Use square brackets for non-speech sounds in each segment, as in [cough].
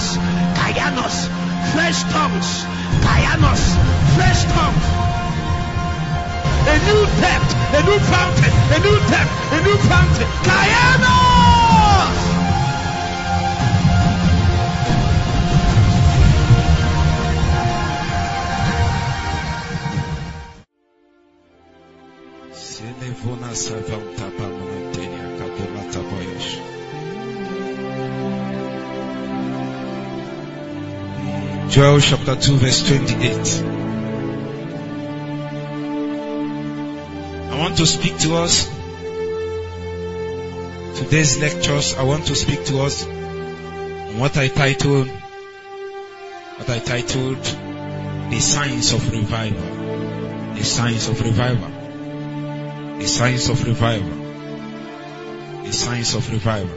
Kayanos, Kayanos, fresh tongues, Kayanos, fresh tongues. A new depth, a new fountain, a new depth, a new fountain. Kayanos! Selevona savanta pamonteria Joel chapter 2 verse 28. I want to speak to us. Today's lectures, I want to speak to us on what I titled, what I titled, The Signs of Revival. The Signs of Revival. The signs of revival. The signs of revival.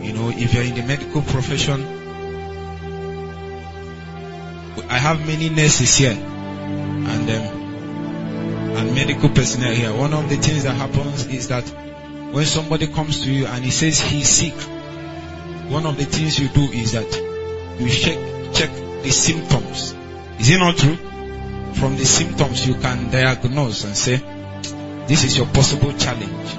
You know, if you're in the medical profession, have many nurses here and um, and medical personnel here. One of the things that happens is that when somebody comes to you and he says he's sick, one of the things you do is that you check check the symptoms. Is it not true? From the symptoms you can diagnose and say, this is your possible challenge.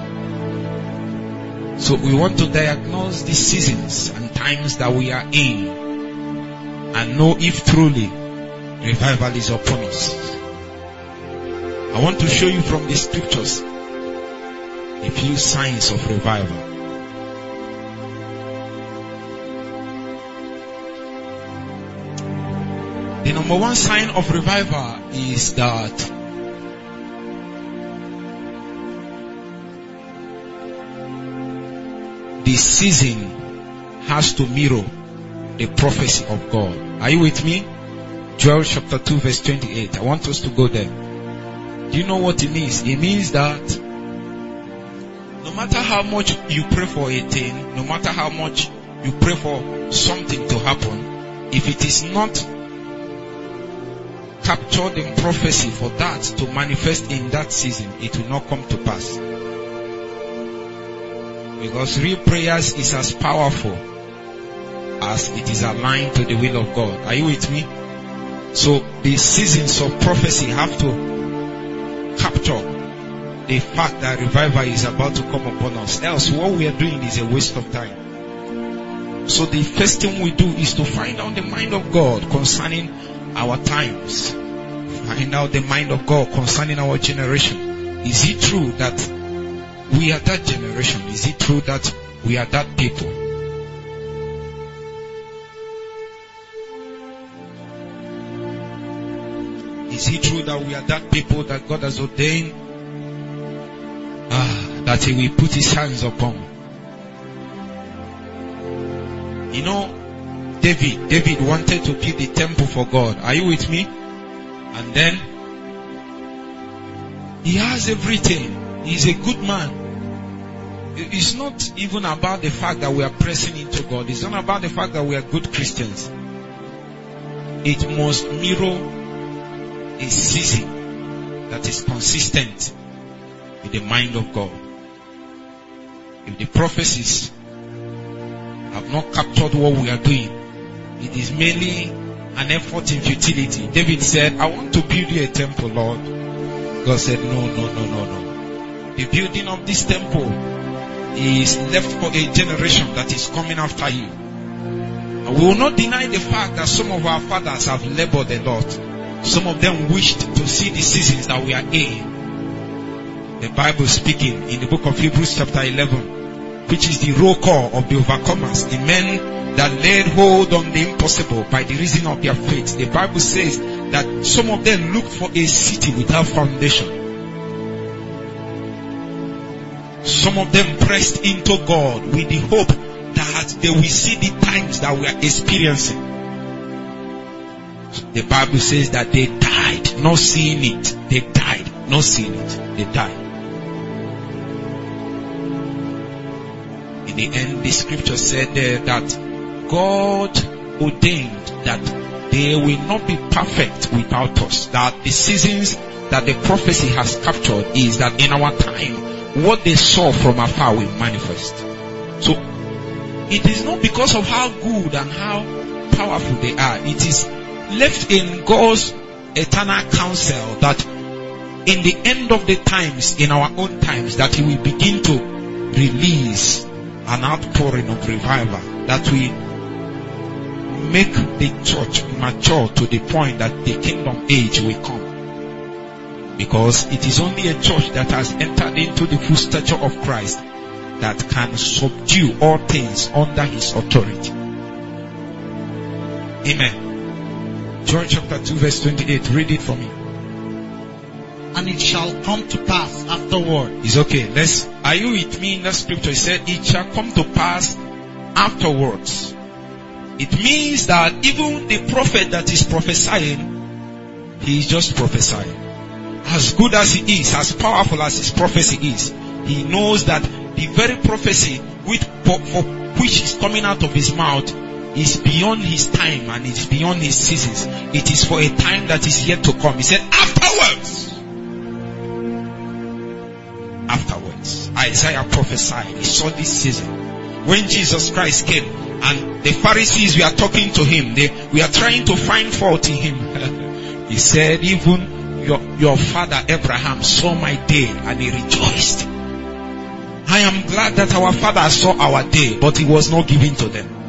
So we want to diagnose the seasons and times that we are in and know if truly revival is upon us. I want to show you from the scriptures a few signs of revival. The number one sign of revival is that the season has to mirror the prophecy of God. Are you with me? Joel chapter 2 verse 28. I want us to go there. Do you know what it means? It means that no matter how much you pray for a thing, no matter how much you pray for something to happen, if it is not captured in prophecy for that to manifest in that season, it will not come to pass. Because real prayers is as powerful as it is aligned to the will of God. Are you with me? So the seasons of prophecy have to capture the fact that revival is about to come upon us. Else what we are doing is a waste of time. So the first thing we do is to find out the mind of God concerning our times. Find out the mind of God concerning our generation. Is it true that we are that generation? Is it true that we are that people? Is it true that we are that people that God has ordained? Ah, that He will put His hands upon. You know, David, David wanted to build the temple for God. Are you with me? And then he has everything. He's a good man. It's not even about the fact that we are pressing into God. It's not about the fact that we are good Christians. It must mirror a season that is consistent with the mind of God. If the prophecies have not captured what we are doing, it is merely an effort in futility. David said, I want to build you a temple, Lord. God said, no, no, no, no, no. The building of this temple is left for a generation that is coming after you. And we will not deny the fact that some of our fathers have labored a lot. Some of them wished to see the seasons that we are in. The Bible speaking in the book of Hebrews chapter 11, which is the roll call of the overcomers, the men that laid hold on the impossible by the reason of their faith. The Bible says that some of them looked for a city without foundation. Some of them pressed into God with the hope that they will see the times that we are experiencing. The Bible says that they died not seeing it. They died not seeing it. They died. In the end, the scripture said that God ordained that they will not be perfect without us. That the seasons that the prophecy has captured is that in our time, what they saw from afar will manifest. So, it is not because of how good and how powerful they are. It is left in God's eternal counsel that in the end of the times, in our own times, that He will begin to release an outpouring of revival, that we make the church mature to the point that the kingdom age will come. Because it is only a church that has entered into the full stature of Christ that can subdue all things under his authority. Amen. John chapter 2 verse 28. Read it for me. And it shall come to pass afterward. It's okay. Let's, are you with me in the scripture? It said, it shall come to pass afterwards. It means that even the prophet that is prophesying, he is just prophesying. As good as he is, as powerful as his prophecy is, he knows that the very prophecy which, for, for which is coming out of his mouth is beyond his time and it is beyond his seasons. It is for a time that is yet to come. He said, afterwards. Afterwards. Isaiah prophesied. He saw this season. When Jesus Christ came and the Pharisees were talking to him, they we are trying to find fault in him. [laughs] he said, even your, your father Abraham saw my day and he rejoiced. I am glad that our father saw our day, but it was not given to them.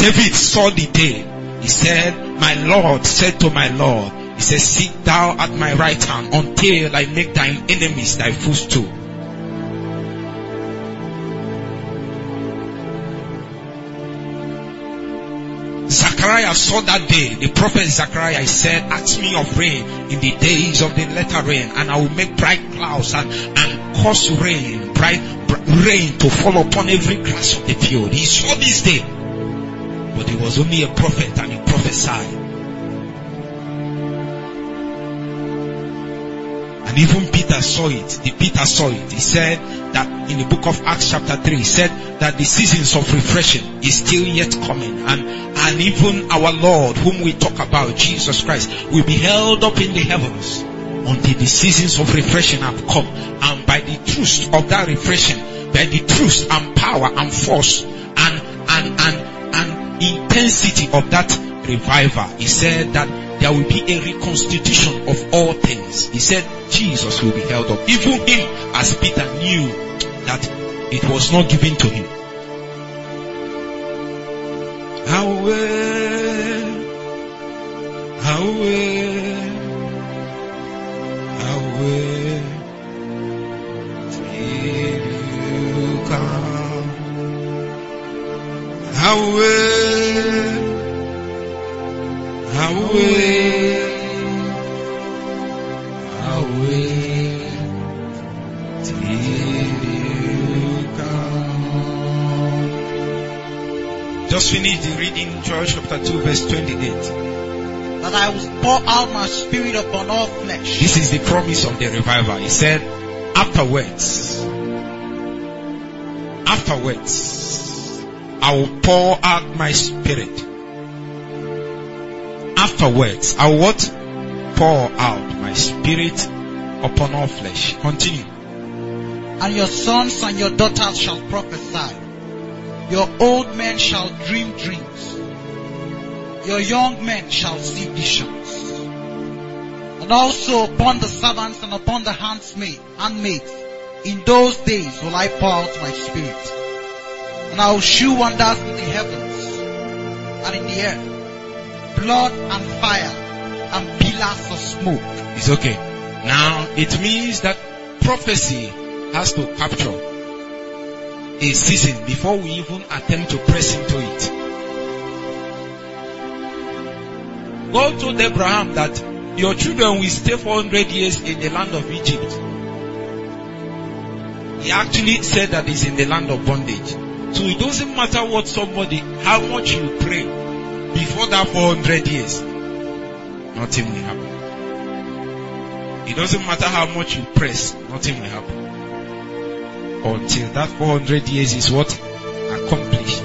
David saw the day. He said, My Lord said to my Lord, He said, Sit thou at my right hand until I make thine enemies thy footstool. Zechariah saw that day. The prophet Zechariah said, Ask me of rain in the days of the latter rain, and I will make bright clouds and, and cause rain, bright rain to fall upon every grass of the field. He saw this day. But he was only a prophet and he prophesied. And even Peter saw it. The Peter saw it. He said that in the book of Acts chapter 3, he said that the seasons of refreshing is still yet coming. And, and even our Lord, whom we talk about, Jesus Christ, will be held up in the heavens until the seasons of refreshing have come. And by the truth of that refreshing, by the truth and power and force intensity of that revival, he said that there will be a reconstitution of all things. He said Jesus will be held up. Even him, as Peter knew that it was not given to him. Away, away, away, till you come. Away, away, away, till you come. Just finish the reading, Joel chapter 2, verse 28. That I will pour out my spirit upon all flesh. This is the promise of the revival. He said, afterwards, afterwards, I will pour out my spirit. Afterwards, I will what? Pour out my spirit upon all flesh. Continue. And your sons and your daughters shall prophesy. Your old men shall dream dreams. Your young men shall see visions. And also upon the servants and upon the handsmaid, handmaids, in those days will I pour out my spirit. And I will shew wonders in the heavens and in the earth, blood and fire and pillars of smoke. It's okay. Now, it means that prophecy has to capture a season before we even attempt to press into it. God told Abraham that your children will stay 400 years in the land of Egypt. He actually said that he's in the land of bondage. So it doesn't matter what somebody, how much you pray before that 400 years, nothing will happen. It doesn't matter how much you press, nothing will happen. Until that 400 years is what? Accomplished.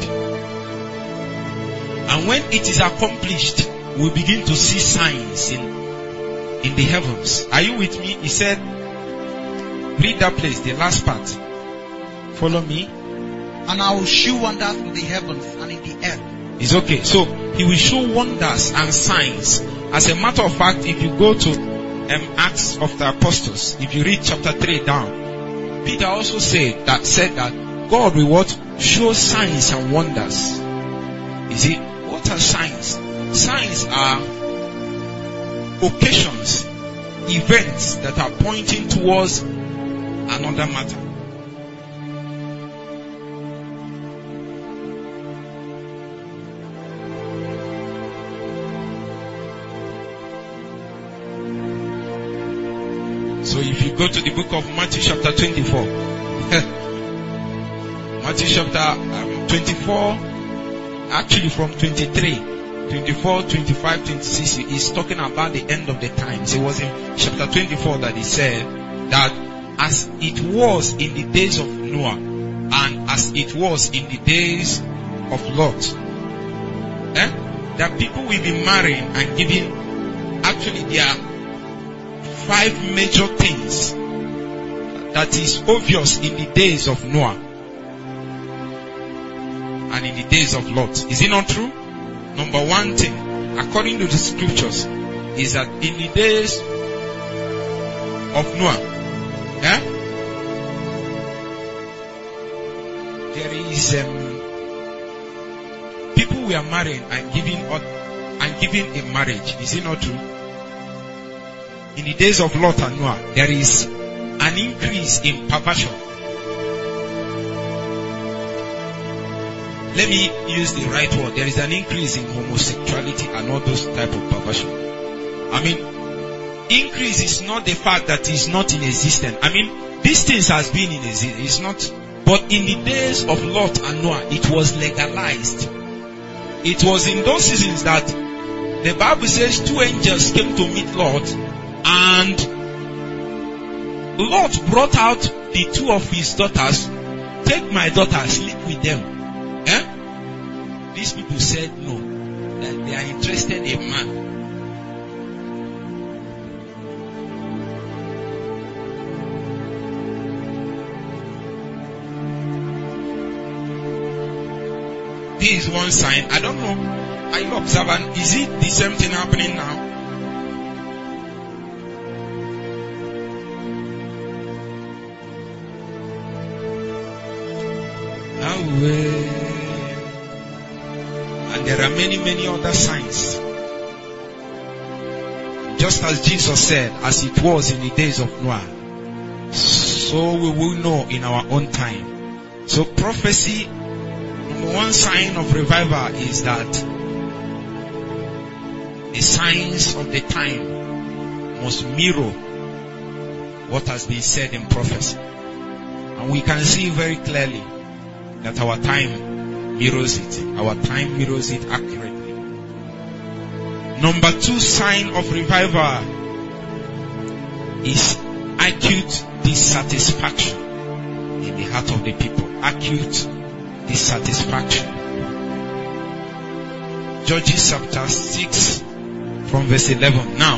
And when it is accomplished, we begin to see signs in, in the heavens. Are you with me? He said, read that place, the last part. Follow me. And I will show wonders in the heavens and in the earth. It's okay. So he will show wonders and signs. As a matter of fact, if you go to um, Acts of the Apostles, if you read chapter 3 down, Peter also said that said that God will what? Show signs and wonders. Is it? What are signs? Signs are occasions, events that are pointing towards another matter. Go to the book of Matthew chapter 24, [laughs] Matthew chapter um, 24, actually from 23, 24, 25, 26, is talking about the end of the times. It was in chapter 24 that he said that as it was in the days of Noah and as it was in the days of Lot, eh, that people will be marrying and giving, actually there are five major things that is obvious in the days of Noah and in the days of Lot. Is it not true? Number one thing, according to the scriptures, is that in the days of Noah, eh, there is um, people were marrying and giving up and giving in marriage. Is it not true? In the days of Lot and Noah, there is an increase in perversion. Let me use the right word. There is an increase in homosexuality and all those type of perversion. I mean, increase is not the fact that it's not in existence. I mean, these things has been in existence. It's not, but in the days of Lot and Noah, it was legalized. It was in those seasons that the Bible says two angels came to meet Lot and Lot brought out the two of his daughters. Take my daughter, sleep with them. Eh? These people said no. That they are interested in man. This is one sign. I don't know. Are you observing? Is it the same thing happening now? And there are many, many other signs. Just as Jesus said, as it was in the days of Noah, so we will know in our own time. So prophecy, one sign of revival is that the signs of the time must mirror what has been said in prophecy. And we can see very clearly that our time mirrors it. Our time mirrors it accurately. Number two sign of revival is acute dissatisfaction in the heart of the people. Acute dissatisfaction. Judges chapter 6 from verse 11. Now,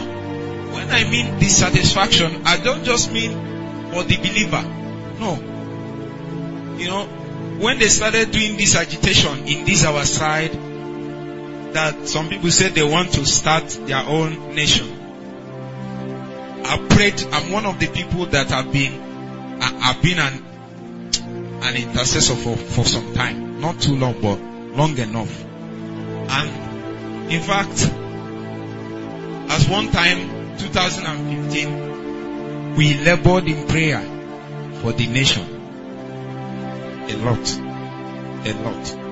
when I mean dissatisfaction, I don't just mean for the believer. No. You know, when they started doing this agitation in this our side, that some people said they want to start their own nation. I prayed, I'm one of the people that have been, I've been an, an intercessor for, for some time. Not too long, but long enough. And in fact, as one time, 2015, we labored in prayer for the nation. A lot. A lot.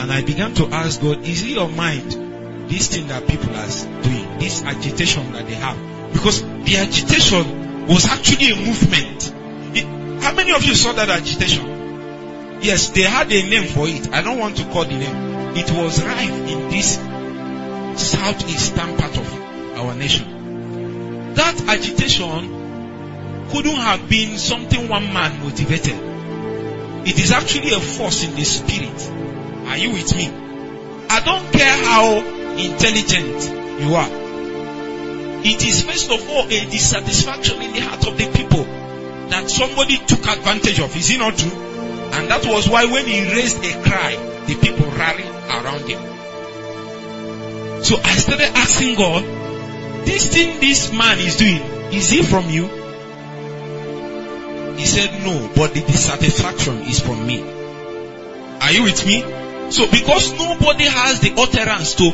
And I began to ask God, is it your mind, this thing that people are doing, this agitation that they have? Because the agitation was actually a movement. It, how many of you saw that agitation? Yes, they had a name for it. I don't want to call the name. It was rife in this southeastern part of our nation. That agitation couldn't have been something one man motivated. It is actually a force in the spirit. Are you with me? I don't care how intelligent you are. It is first of all a dissatisfaction in the heart of the people that somebody took advantage of. Is it not true? And that was why when he raised a cry, the people rallied around him. So I started asking God, this thing this man is doing, is it from you? He said no, but the dissatisfaction is from me. Are you with me? So because nobody has the utterance to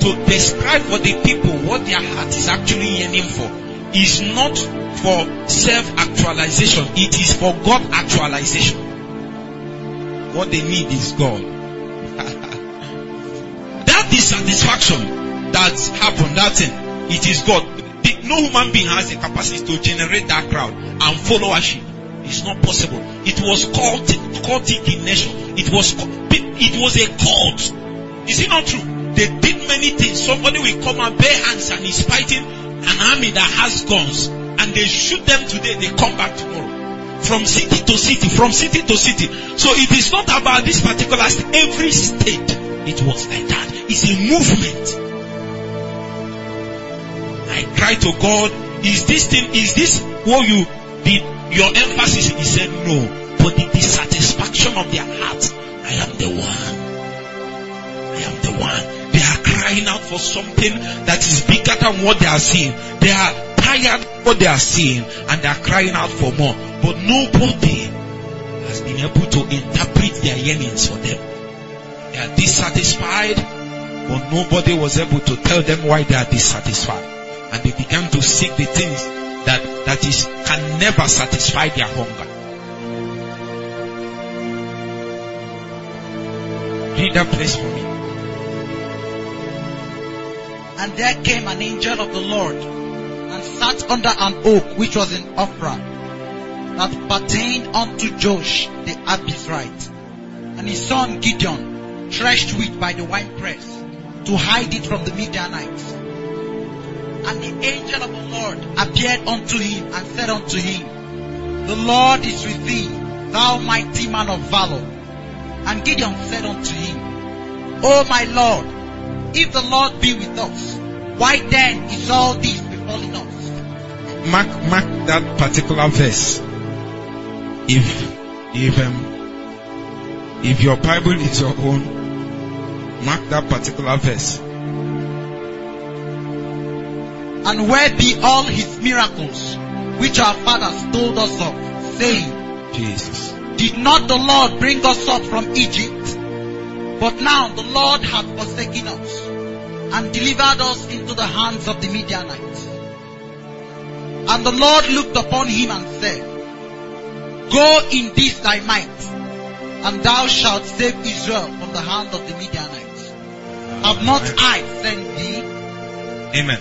to describe for the people what their heart is actually yearning for is not for self-actualization, it is for God actualization. What they need is God. [laughs] that dissatisfaction that's happened, that thing, it is God. No human being has the capacity to generate that crowd and followership. It's not possible. It was cult, cultic in nature. It was, it was a cult. Is it not true? They did many things. Somebody will come and bare hands and is fighting an army that has guns and they shoot them today, they come back tomorrow. From city to city, from city to city. So it is not about this particular state. Every state, it was like that. It's a movement. I cried to God, is this thing, is this what you did, your emphasis? He said no. But the dissatisfaction of their heart, I am the one. I am the one. They are crying out for something that is bigger than what they are seeing. They are tired of what they are seeing and they are crying out for more. But nobody has been able to interpret their yearnings for them. They are dissatisfied, but nobody was able to tell them why they are dissatisfied. And they began to seek the things that, that is, can never satisfy their hunger. Read that place for me. And there came an angel of the Lord and sat under an oak which was in Ophrah that pertained unto Joash the Abiezrite. And his son Gideon threshed wheat by the winepress to hide it from the Midianites. And the angel of the Lord appeared unto him and said unto him, The Lord is with thee, thou mighty man of valor. And Gideon said unto him, O my Lord, if the Lord be with us, why then is all this befalling us? Mark, mark that particular verse. If, if, um, if your Bible is your own, mark that particular verse. And where be all his miracles, which our fathers told us of, saying, Jesus. Did not the Lord bring us up from Egypt? But now the Lord hath forsaken us, and delivered us into the hands of the Midianites. And the Lord looked upon him and said, Go in this thy might, and thou shalt save Israel from the hand of the Midianites. Have not I sent thee? Amen.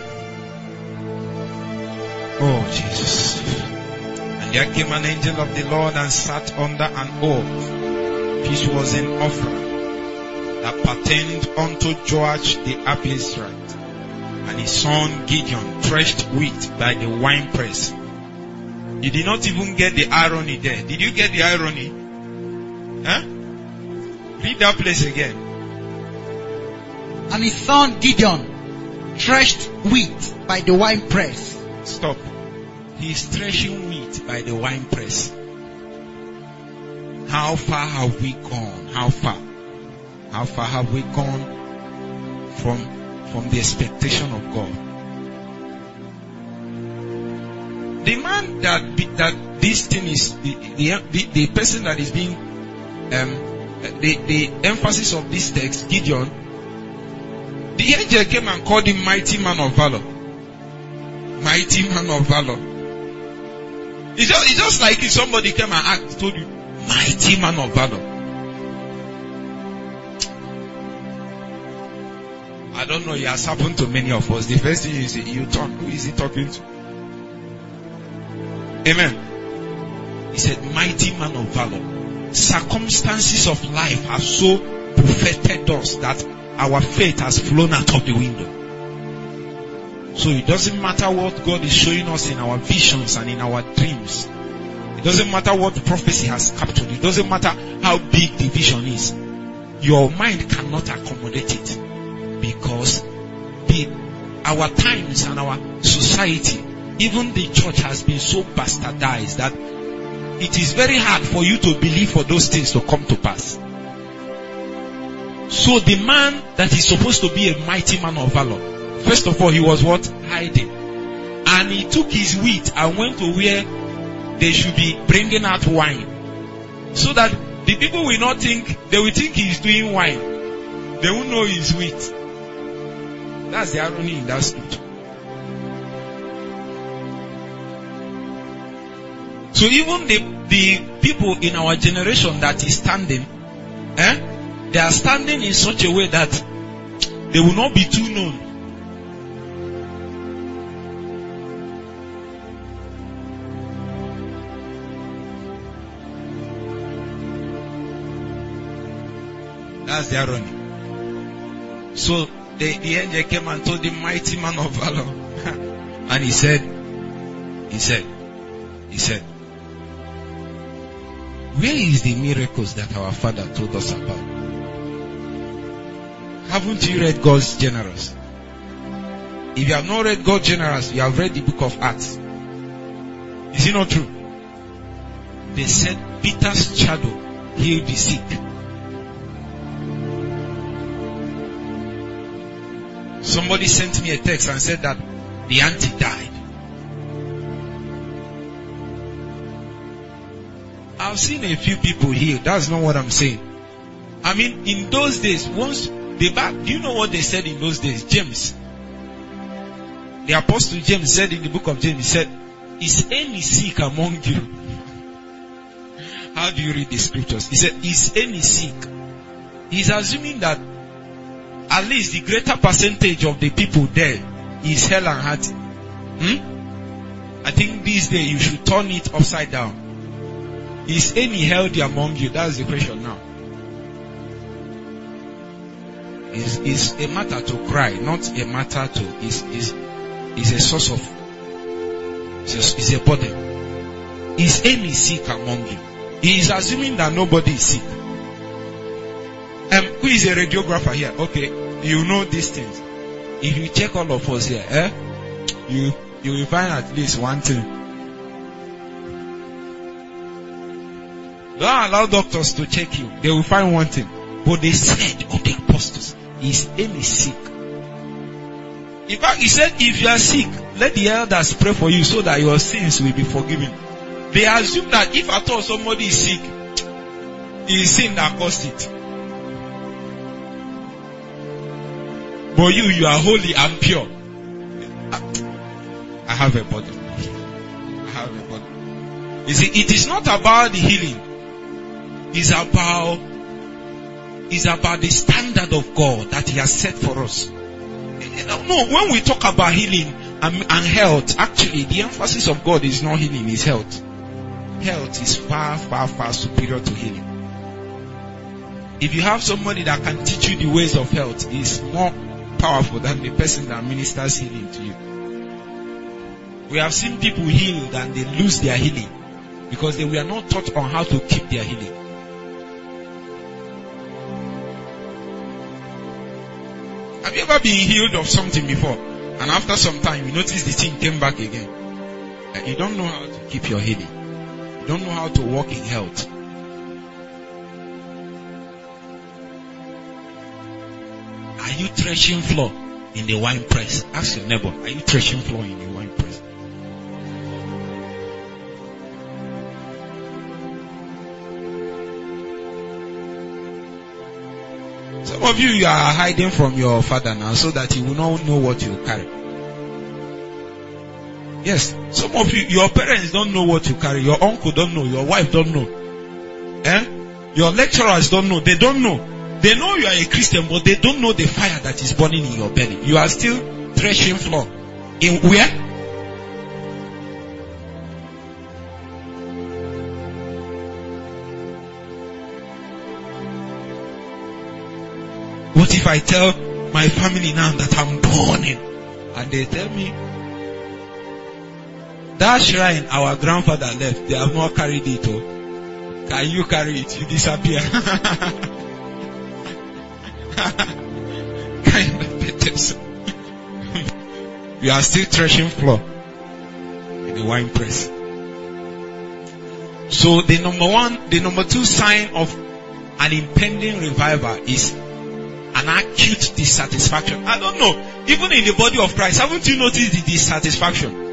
Oh, Jesus. And there came an angel of the Lord and sat under an oak, which was in Ophrah, that pertained unto Joash the Abiezrite. And his son Gideon threshed wheat by the winepress. You did not even get the irony there. Did you get the irony? Huh? Read that place again. And his son Gideon threshed wheat by the winepress. Stop. He's threshing wheat by the winepress. How far have we gone? How far? How far have we gone from, from the expectation of God? The man that, be, that this thing is, the, the, the person that is being, um, the, the emphasis of this text, Gideon, the angel came and called him mighty man of valor mighty man of valor. It's just, it's just like if somebody came and asked, told you, mighty man of valor. I don't know, it has happened to many of us. The first thing you say, you turn, who is he talking to? Amen. He said, mighty man of valor. Circumstances of life have so buffeted us that our faith has flown out of the window. So it doesn't matter what God is showing us in our visions and in our dreams. It doesn't matter what prophecy has captured. It doesn't matter how big the vision is. Your mind cannot accommodate it Because the, our times and our society, even the church has been so bastardized that it is very hard for you to believe for those things to come to pass. So the man that is supposed to be a mighty man of valor, first of all, he was what? Hiding. And he took his wheat and went to where they should be bringing out wine. So that the people will not think, they will think he's doing wine. They won't know he's wheat. That's the irony in that scripture. So even the, the people in our generation that is standing, eh, they are standing in such a way that they will not be too known. That's the irony. So the, the angel came and told the mighty man of valor. [laughs] and he said, he said, he said, where is the miracles that our father told us about? Haven't you read God's generals? If you have not read God's generals, you have read the book of Acts. Is it not true? They said Peter's shadow healed the sick. Somebody sent me a text and said that the auntie died. I've seen a few people healed. That's not what I'm saying. I mean, in those days, once they back, do you know what they said in those days? James. The apostle James said in the book of James, he said, Is any sick among you? How do you read the scriptures? He said, Is any sick? He's assuming that at least the greater percentage of the people there is hell and heart. Hmm? I think this day you should turn it upside down. Is any healthy among you? That's the question now. Is is a matter to cry, not a matter to is is is a source of is a, is a burden. Is any sick among you? He is assuming that nobody is sick. Um, who is a radiographer here? Okay, you know these things. If you check all of us here, eh, you you will find at least one thing. Don't allow doctors to check you. They will find one thing. But they said of the apostles, is any sick? In fact, he said, if you are sick, let the elders pray for you so that your sins will be forgiven. They assume that if at all somebody is sick, it is sin that caused it. But you, you are holy and pure. I have a body. I have a body. You see, it is not about the healing. It's about, it's about the standard of God that He has set for us. No, when we talk about healing and, and health, actually the emphasis of God is not healing, it's health. Health is far, far, far superior to healing. If you have somebody that can teach you the ways of health, is more powerful than the person that ministers healing to you. We have seen people healed and they lose their healing because they were not taught on how to keep their healing. Have you ever been healed of something before? And after some time, you notice the thing came back again. You don't know how to keep your healing. You don't know how to walk in health. Are you threshing floor in the wine press? Ask your neighbor, are you threshing floor in the wine press? Some of you, you are hiding from your father now so that he will not know what you carry. Yes, some of you, your parents don't know what you carry. Your uncle don't know. Your wife don't know. Eh? Your lecturers don't know. They don't know. They know you are a Christian, but they don't know the fire that is burning in your belly. You are still threshing floor. In where? What if I tell my family now that I'm burning? And they tell me, that shrine our grandfather left, they have not carried it. Oh. Can you carry it? You disappear. [laughs] kind of diabetes. you are still threshing floor in the wine press. So the number one, the number two sign of an impending revival is an acute dissatisfaction. I don't know. Even in the body of Christ, haven't you noticed the dissatisfaction?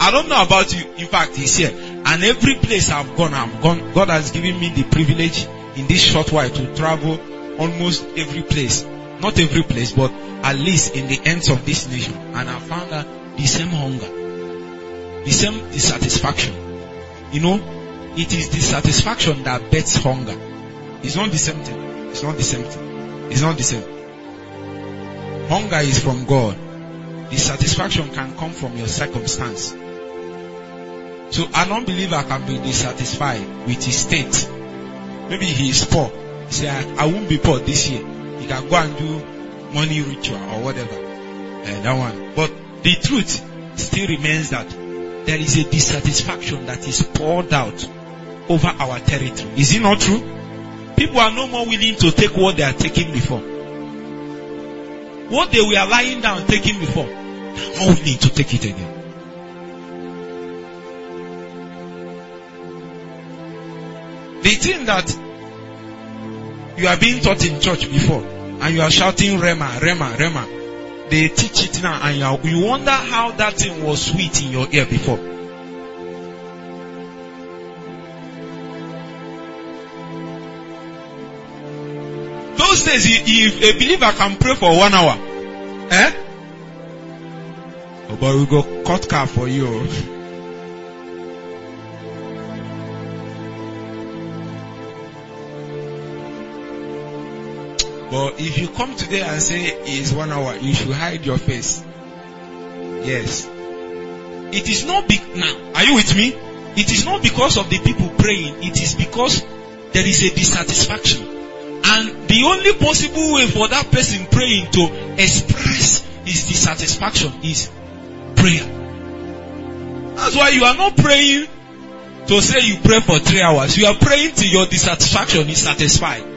I don't know about you. In fact, he's here. And every place I've gone, I've gone. God has given me the privilege in this short while to travel almost every place. Not every place, but at least in the ends of this nation. And I found that the same hunger, the same dissatisfaction. You know, it is dissatisfaction that bets hunger. It's not the same thing. It's not the same thing. It's not the same. Hunger is from God. Dissatisfaction can come from your circumstance. So an unbeliever can be dissatisfied with his state. Maybe he is poor. Say, I, I won't be poor this year. You can go and do money ritual or whatever. Uh, that one. But the truth still remains that there is a dissatisfaction that is poured out over our territory. Is it not true? People are no more willing to take what they are taking before. What they were lying down taking before, they are not willing to take it again. The thing that you are being taught in church before, and you are shouting Rhema, Rhema, Rhema, they teach it now, and you, are, you wonder how that thing was sweet in your ear before. Those days, if a believer can pray for one hour, eh? But we go cut car for you. But if you come today and say it's one hour, you should hide your face. Yes. It is not big now. Are you with me? It is not because of the people praying. It is because there is a dissatisfaction. And the only possible way for that person praying to express his dissatisfaction is prayer. That's why you are not praying to say you pray for three hours. You are praying till your dissatisfaction is satisfied.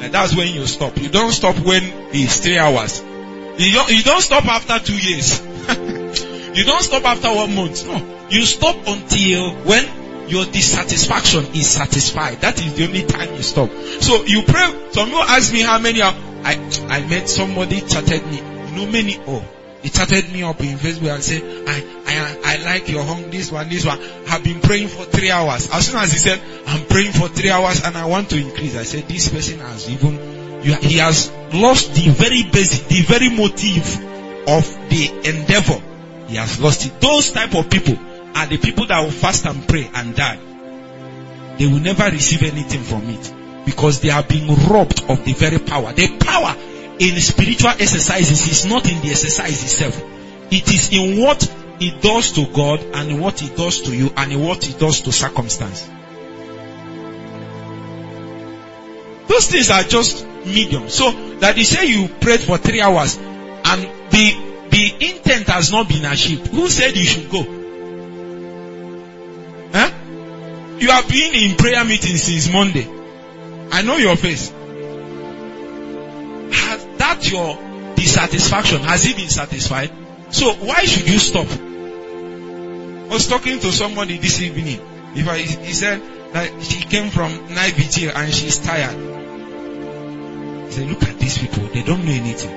And that's when you stop. You don't stop when it's three hours. You don't, you don't stop after two years. [laughs] you don't stop after one month. No. You stop until when your dissatisfaction is satisfied. That is the only time you stop. So you pray. Some people ask me how many I, I met somebody chatted me. You know many, oh, he chatted me up in Facebook and said, I, I, Like your home, this one, this one. I've been praying for three hours. As soon as he said, I'm praying for three hours and I want to increase, I said, this person has even, he has lost the very basic, the very motive of the endeavor. He has lost it. Those type of people are the people that will fast and pray and die. They will never receive anything from it because they are being robbed of the very power. The power in spiritual exercises is not in the exercise itself. It is in what it does to God and what it does to you and what it does to circumstance. Those things are just medium. So that you say you prayed for three hours and the the intent has not been achieved. Who said you should go? Huh? You have been in prayer meetings since Monday. I know your face. Has that your dissatisfaction? Has it been satisfied? So why should you stop? I was talking to somebody this evening. He said that she came from night vigil and she's tired. He said, look at these people. They don't know anything.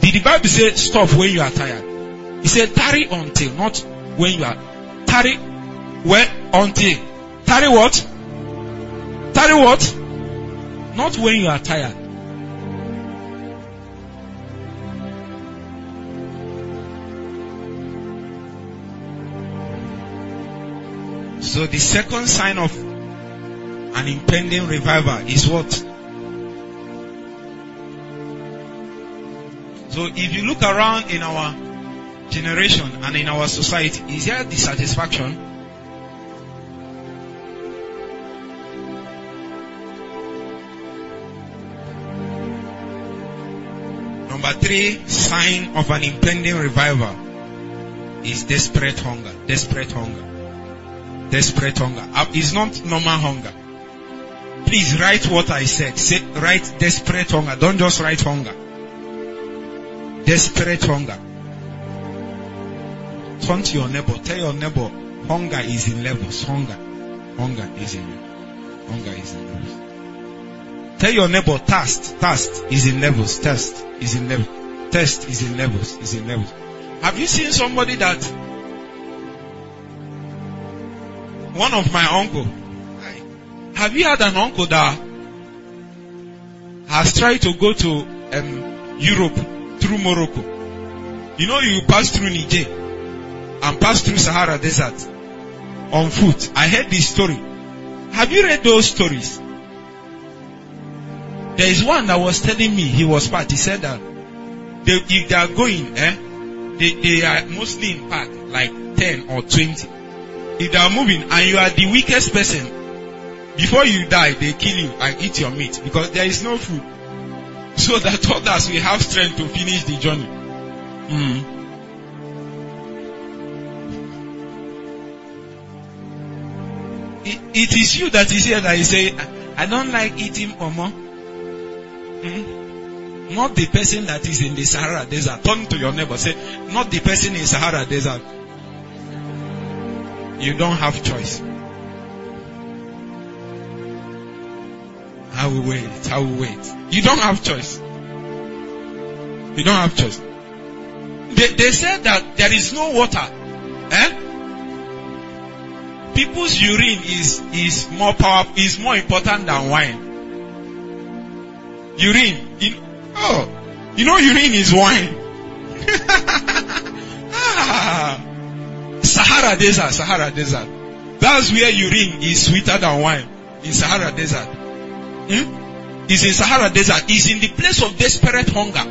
Did the Bible say stop when you are tired? He said tarry until, not when you are tarry when until. Tarry what? Tarry what? Not when you are tired. So the second sign of an impending revival is what? So if you look around in our generation and in our society, is there dissatisfaction? Number three sign of an impending revival is desperate hunger. Desperate hunger. Desperate hunger. Uh, it's not normal hunger. Please write what I said. Say, write desperate hunger. Don't just write hunger. Desperate hunger. Turn to your neighbor. Tell your neighbor, hunger is in levels. Hunger. Hunger is in Hunger is in levels. Tell your neighbor, thirst. Thirst is in levels. Thirst is in levels. Thirst is in levels. Is in levels. Have you seen somebody that one of my uncle have you had an uncle that has tried to go to um, Europe through Morocco? You know, you pass through Niger and pass through Sahara Desert on foot. I heard this story. Have you read those stories? There is one that was telling me he was part. He said that they, if they are going, eh, they, they are mostly in pack, like 10 or 20. If they are moving and you are the weakest person, before you die, they kill you and eat your meat because there is no food. [laughs] So that others will have strength to finish the journey. Mm. It, it is you that is here that you say, I don't like eating omo. Mm. Not the person that is in the Sahara Desert. Turn to your neighbor. Say, not the person in Sahara Desert. You don't have choice. I will wait. I will wait. You don't have choice. You don't have choice. They, they said that there is no water. Eh? People's urine is, is more powerful, is more important than wine. Urine. In, oh, you know urine is wine. [laughs] ah, Sahara Desert, Sahara Desert. That's where urine is sweeter than wine. In Sahara Desert. Hmm? Is in Sahara Desert. It's in the place of desperate hunger.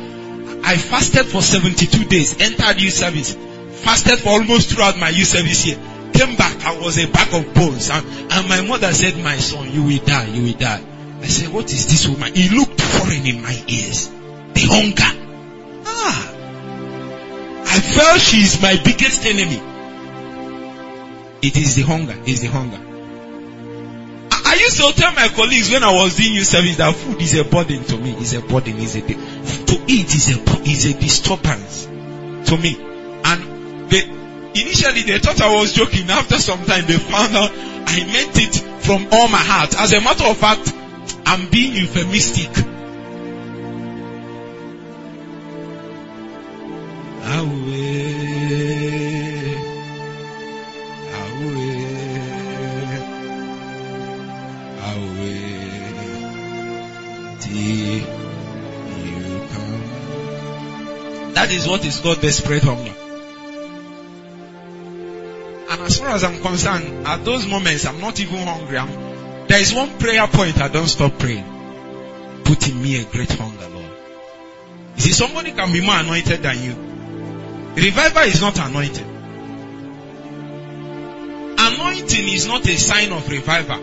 I fasted for 72 days. Entered youth service. Fasted for almost throughout my youth service here. Came back. I was a bag of bones. And, and my mother said, my son, you will die. You will die. I said, what is this woman? He looked foreign in my ears. The hunger. Ah. I felt she is my biggest enemy. It is the hunger. It's the hunger. I used to tell my colleagues when I was doing youth service that food is a burden to me. It's a burden. It's a to eat is a is a disturbance to me. And they initially they thought I was joking. After some time they found out I meant it from all my heart. As a matter of fact, I'm being euphemistic. Away, That is what is called desperate hunger. And as far as I'm concerned, at those moments, I'm not even hungry. I'm, there is one prayer point I don't stop praying. Put in me a great hunger, Lord. You see, somebody can be more anointed than you. Revival is not anointed. Anointing is not a sign of revival.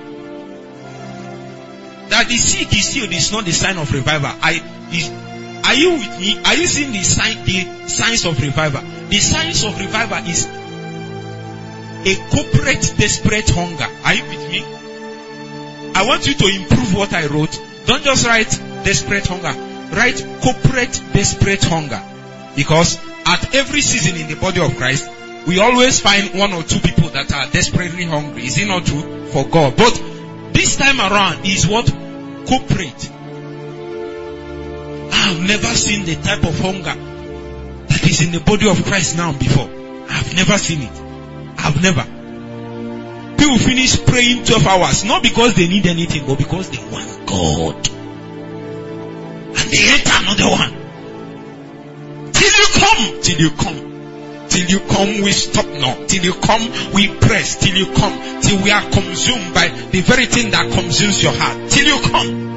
That the sick is healed is not the sign of revival. I are you with me? Are you seeing the sign the signs of revival? The signs of revival is a corporate desperate hunger. Are you with me? I want you to improve what I wrote. Don't just write desperate hunger. Write corporate desperate hunger. Because at every season in the body of Christ, we always find one or two people that are desperately hungry. Is it not true? For God. But this time around is what? Corporate. I've never seen the type of hunger that is in the body of Christ now before. I've never seen it. I've never. People finish praying 12 hours, not because they need anything, but because they want God. And they enter another one. Till you come, till you come. Till you come, we stop not. Till you come, we press. Till you come, till we are consumed by the very thing that consumes your heart. Till you come.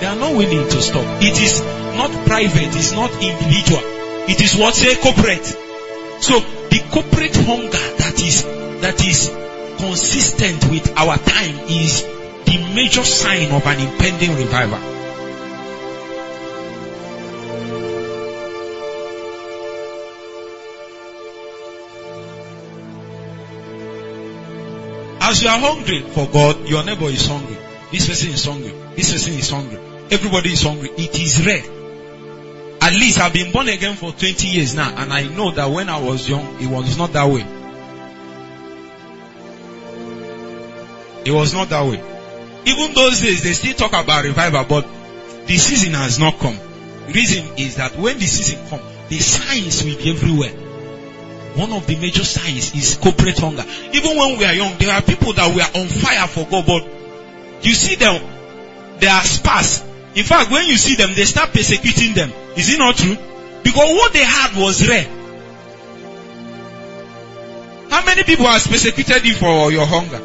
They are not willing to stop. It is not private, it's not individual. It is what say corporate. So the corporate hunger that is that is consistent with our time is the major sign of an impending revival. As you are hungry for God, your neighbor is hungry. This person is hungry. This person is hungry. Everybody is hungry. It is rare. At least I've been born again for 20 years now and I know that when I was young, it was not that way. It was not that way. Even those days, they still talk about revival, but the season has not come. Reason is that when the season comes, the signs will be everywhere. One of the major signs is corporate hunger. Even when we are young, there are people that we are on fire for God, but you see them, they are sparse. In fact, when you see them, they start persecuting them. Is it not true? Because what they had was rare. How many people has persecuted you for your hunger?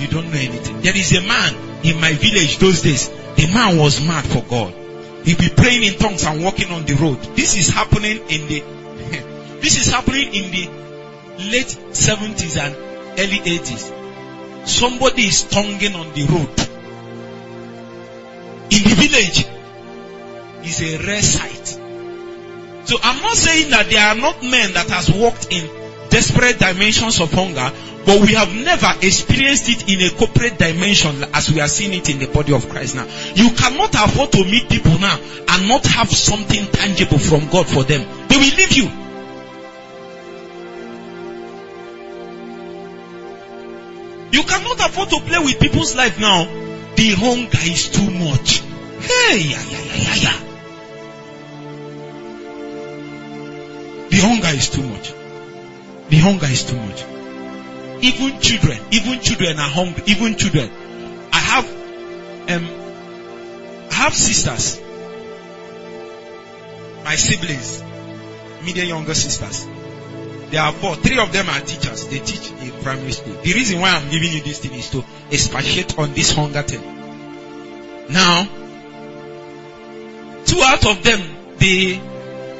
You don't know anything. There is a man in my village those days. The man was mad for God. He'd be praying in tongues and walking on the road. This is happening in the, [laughs] this is happening in the late 70s and early 80s. Somebody is tonguing on the road. In the village, is a rare sight. So I'm not saying that there are not men that has walked in desperate dimensions of hunger, but we have never experienced it in a corporate dimension as we are seeing it in the body of Christ now. You cannot afford to meet people now and not have something tangible from God for them. They will leave you. You cannot afford to play with people's life now. The hunger is too much. Hey, yeah, yeah, yeah, yeah, yeah. The hunger is too much. The hunger is too much. Even children, even children are hungry. Even children. I have, um, I have sisters. My siblings, middle younger sisters. There are four. Three of them are teachers. They teach primary school. The reason why I'm giving you this thing is to expatiate on this hunger thing. Now, two out of them, the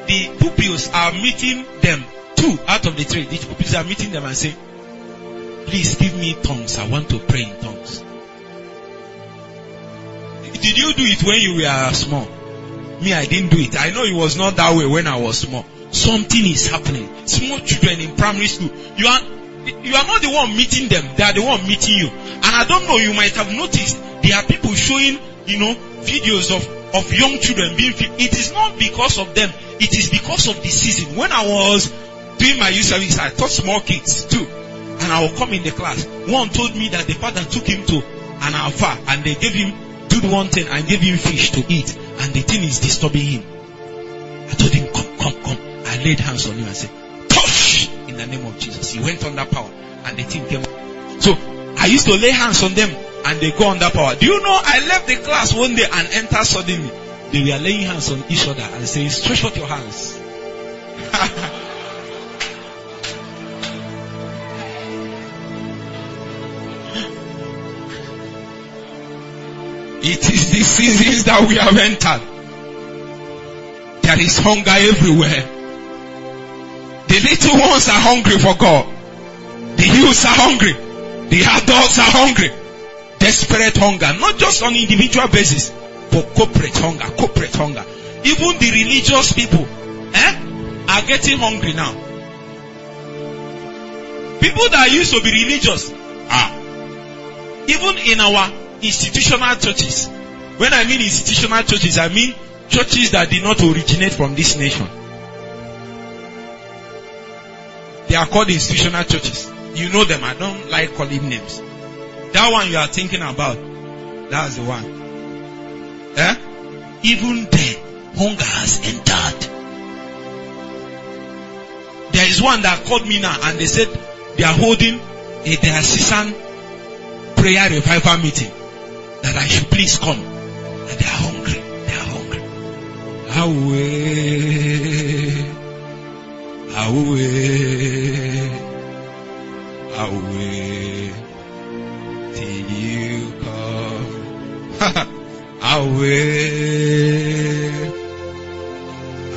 the pupils are meeting them. Two out of the three, the pupils are meeting them and say, "Please give me tongues. I want to pray in tongues." Did you do it when you were small? Me, I didn't do it. I know it was not that way when I was small. Something is happening. Small children in primary school. You are you are not the one meeting them. They are the one meeting you. And I don't know. You might have noticed there are people showing you know videos of of young children being. It is not because of them. It is because of the season. When I was doing my youth service, I taught small kids too. And I will come in the class. One told me that the father took him to an alpha and they gave him did one thing and gave him fish to eat. And the thing is disturbing him. I told him, come, come, come. I laid hands on him and said, the name of Jesus. He went under power and the thing came. So I used to lay hands on them and they go under power. Do you know I left the class one day and entered suddenly. They were laying hands on each other and saying, stretch out your hands. [laughs] it is the seasons that we have entered. There is hunger everywhere. The little ones are hungry for God. The youths are hungry. The adults are hungry. Desperate hunger, not just on individual basis, but corporate hunger, corporate hunger. Even the religious people, eh, are getting hungry now. People that used to be religious, ah, even in our institutional churches. When I mean institutional churches, I mean churches that did not originate from this nation. They are called institutional churches. You know them. I don't like calling names. That one you are thinking about, that's the one. Eh? Even then, hunger has entered. There is one that called me now and they said they are holding a diocesan prayer revival meeting that I should please come. And they are hungry. They are hungry. Away. Away. Away. Till you come. Away.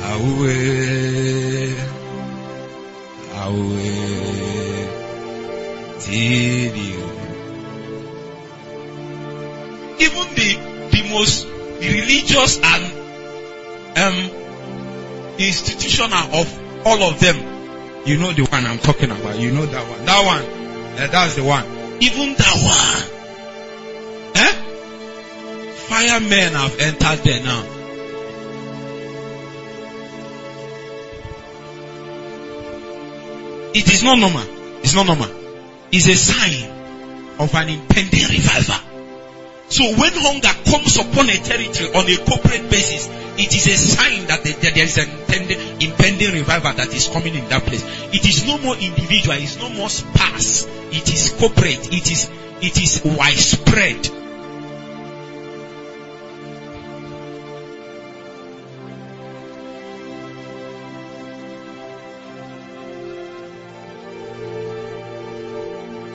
Away. Away. Till you even the the most religious and um institutional of all of them you know the one i'm talking about you know that one that one that's the one even that one Eh? firemen have entered there now. It is not normal. It's not normal. It's a sign of an impending revival. So when hunger comes upon a territory on a corporate basis, it is a sign that there is an impending, impending revival that is coming in that place. It is no more individual. It's no more sparse. It is corporate. It is, it is widespread.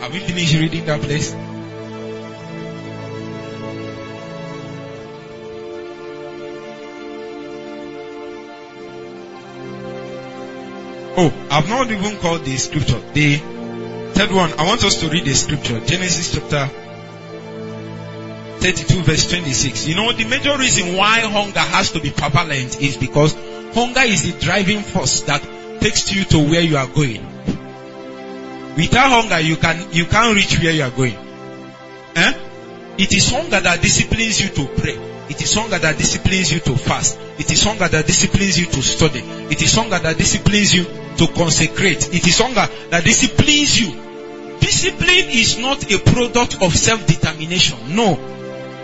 Have we finished reading that place? Oh, I've not even called the scripture. The third one, I want us to read the scripture. Genesis chapter 32 verse 26. You know, the major reason why hunger has to be prevalent is because hunger is the driving force that takes you to where you are going. Without hunger, you can, you can't reach where you are going. Eh? It is hunger that disciplines you to pray. It is hunger that disciplines you to fast. It is hunger that disciplines you to study. It is hunger that disciplines you to consecrate. It is hunger that disciplines you. Discipline is not a product of self-determination. No.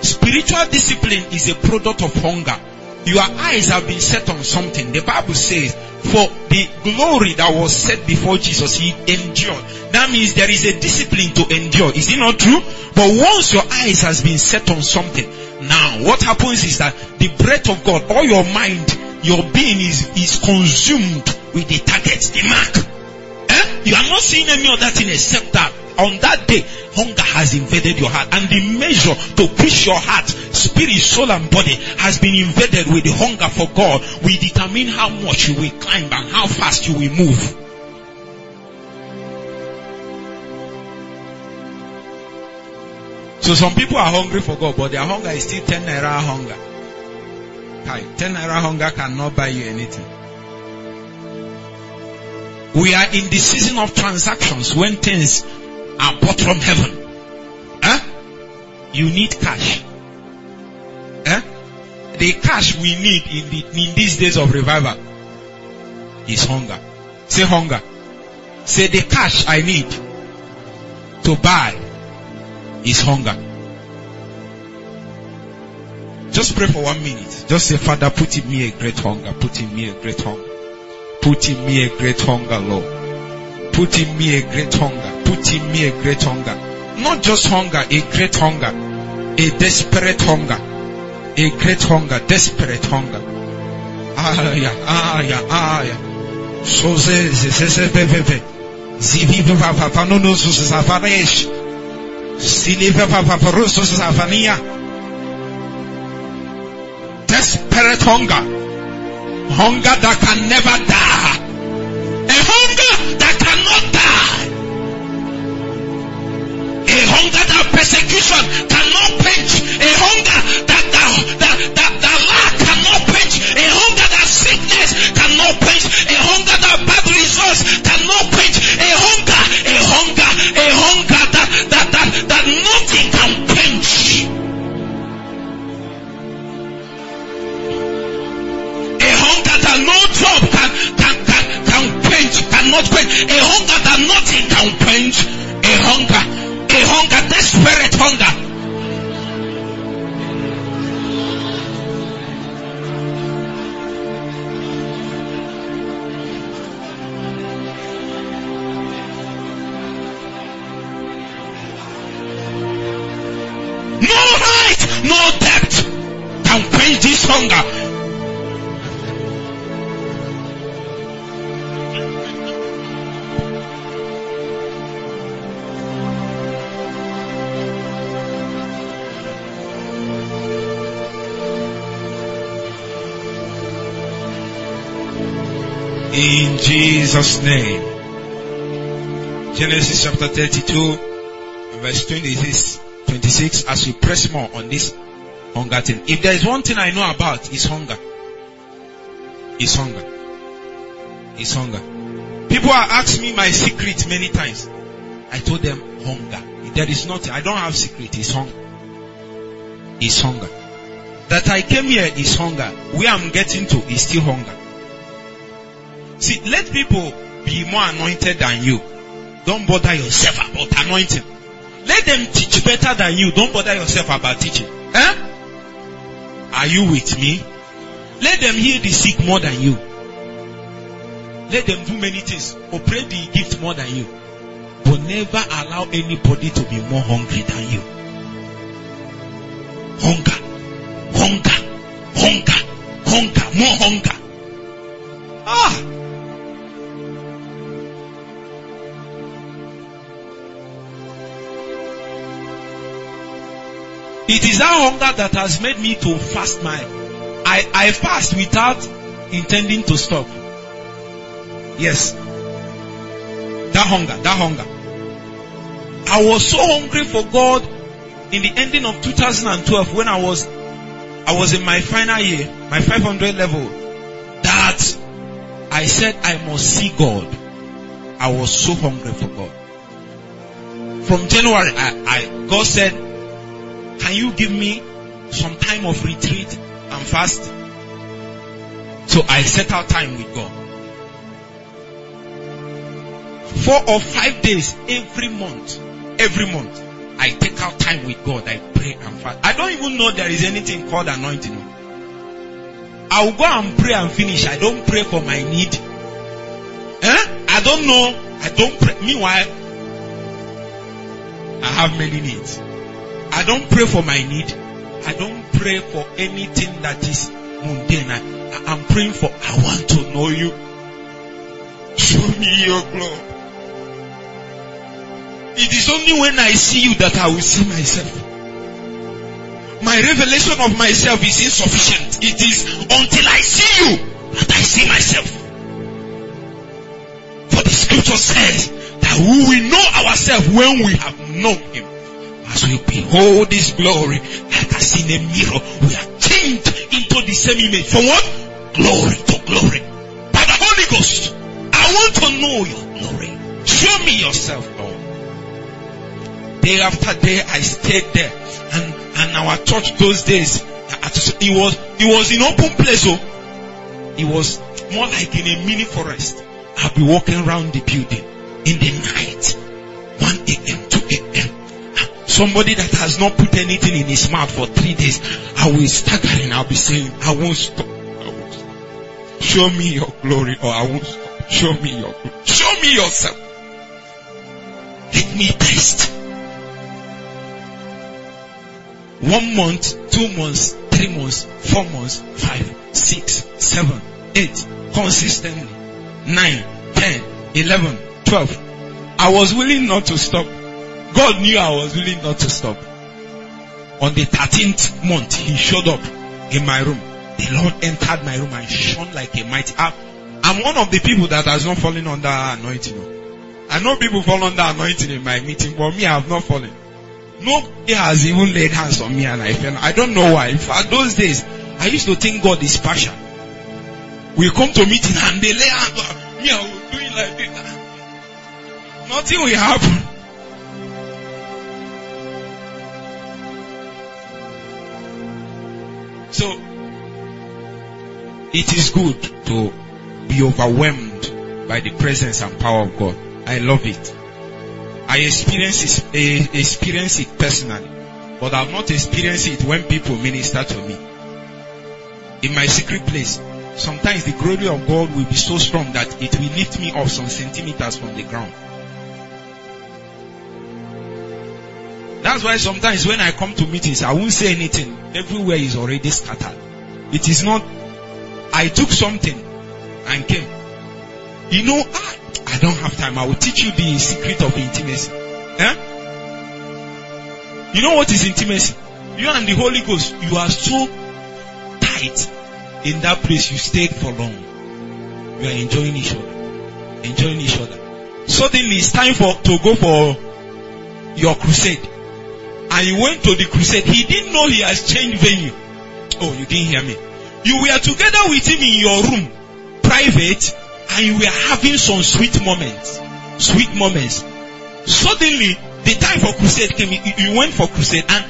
Spiritual discipline is a product of hunger. Your eyes have been set on something. The Bible says, for the glory that was set before Jesus, he endured. That means there is a discipline to endure. Is it not true? But once your eyes has been set on something, now what happens is that the breath of God, all your mind, your being is, is consumed with the target, the mark. Eh? You are not seeing any other thing except that on that day, hunger has invaded your heart and the measure to push your heart, spirit, soul and body has been invaded with the hunger for God. We determine how much you will climb and how fast you will move. So some people are hungry for God, but their hunger is still 10 naira hunger. 10 naira hunger cannot buy you anything. We are in the season of transactions when things are bought from heaven. Huh? You need cash. Huh? The cash we need in, the, in these days of revival is hunger. Say hunger. Say the cash I need to buy is hunger. Just pray for one minute. Just say, Father, put in me a great hunger. Put in me a great hunger. Put in me a great hunger, Lord. Put in me a great hunger. Put in me a great hunger. Not just hunger, a great hunger. A desperate hunger. A great hunger, desperate hunger. Ah, yeah, ah, yeah, ah. So, se, se, se, ve, ve, ve. Zivi. Desperate hunger. Hunger that can never die. A hunger that cannot die. A hunger that persecution cannot quench. A hunger that that that Name. Genesis chapter 32, verse 26, 26, as we press more on this hunger thing. If there is one thing I know about, it's hunger. It's hunger. It's hunger. People are asking me my secret many times. I told them hunger. There is nothing. I don't have secret. It's hunger. It's hunger. That I came here is hunger. Where I'm getting to is still hunger. See, let people be more anointed than you. Don't bother yourself about anointing. Let them teach better than you. Don't bother yourself about teaching. Eh? Are you with me? Let them heal the sick more than you. Let them do many things. Operate the gift more than you. But never allow anybody to be more hungry than you. Hunger. Hunger. Hunger. Hunger. More hunger. Ah! It is that hunger that has made me to fast my I, I fast without intending to stop. Yes. That hunger, that hunger. I was so hungry for God in the ending of 2012 when I was I was in my final year, my 500 level, that I said I must see God. I was so hungry for God. From January, I, I God said, "Can you give me some time of retreat and fast?" So I set out time with God. Four or five days every month, every month, I take out time with God. I pray and fast. I don't even know there is anything called anointing. I will go and pray and finish. I don't pray for my need. Eh? I don't know. I don't pray. Meanwhile, I have many needs. I don't pray for my need. I don't pray for anything that is mundane. I, I'm praying for, I want to know you. Show me your glory. It is only when I see you that I will see myself. My revelation of myself is insufficient. It is until I see you that I see myself. For the scripture says that we will know ourselves when we have known him. As we behold his glory like as in a mirror, we are changed into the same image. From what? Glory to glory. By the Holy Ghost. I want to know your glory. Show me yourself, Lord. Day after day I stayed there. And, and our church those days, it was, it was in open place. Oh, it was more like in a mini forest. I'll be walking around the building in the night. 1 a.m., 2 a.m. Somebody that has not put anything in his mouth for three days, I will stagger and I'll be saying, I won't stop. I won't stop. Show me your glory or I won't stop. Show me your glory. Show me yourself. Let me taste. One month, two months, three months, four months, five, six, seven, eight, consistently, nine, ten, eleven, twelve. I was willing not to stop. God knew I was willing not to stop. On the 13th month, He showed up in my room. The Lord entered my room and shone like a mighty. I'm one of the people that has not fallen under anointing. Oh. I know people fall under anointing in my meeting, but me, I have not fallen. Nobody has even laid hands on me and I fell. I don't know why. For those days, I used to think God is partial. We come to meeting and they lay hands on me. I was doing like this. Nothing will happen. So, it is good to be overwhelmed by the presence and power of God. I love it. I experience it, experience it personally, but I've not experienced it when people minister to me. In my secret place, sometimes the glory of God will be so strong that it will lift me up some centimeters from the ground. That's why sometimes when I come to meetings, I won't say anything. Everywhere is already scattered. It is not, I took something and came. You know, I, I don't have time. I will teach you the secret of intimacy. Eh? You know what is intimacy? You and the Holy Ghost, you are so tight in that place. You stayed for long. You are enjoying each other. Enjoying each other. Suddenly it's time for, to go for your crusade. And you went to the crusade. He didn't know he has changed venue. Oh, you didn't hear me. You were together with him in your room, private, and you were having some sweet moments. Sweet moments. Suddenly, the time for crusade came. You went for crusade, and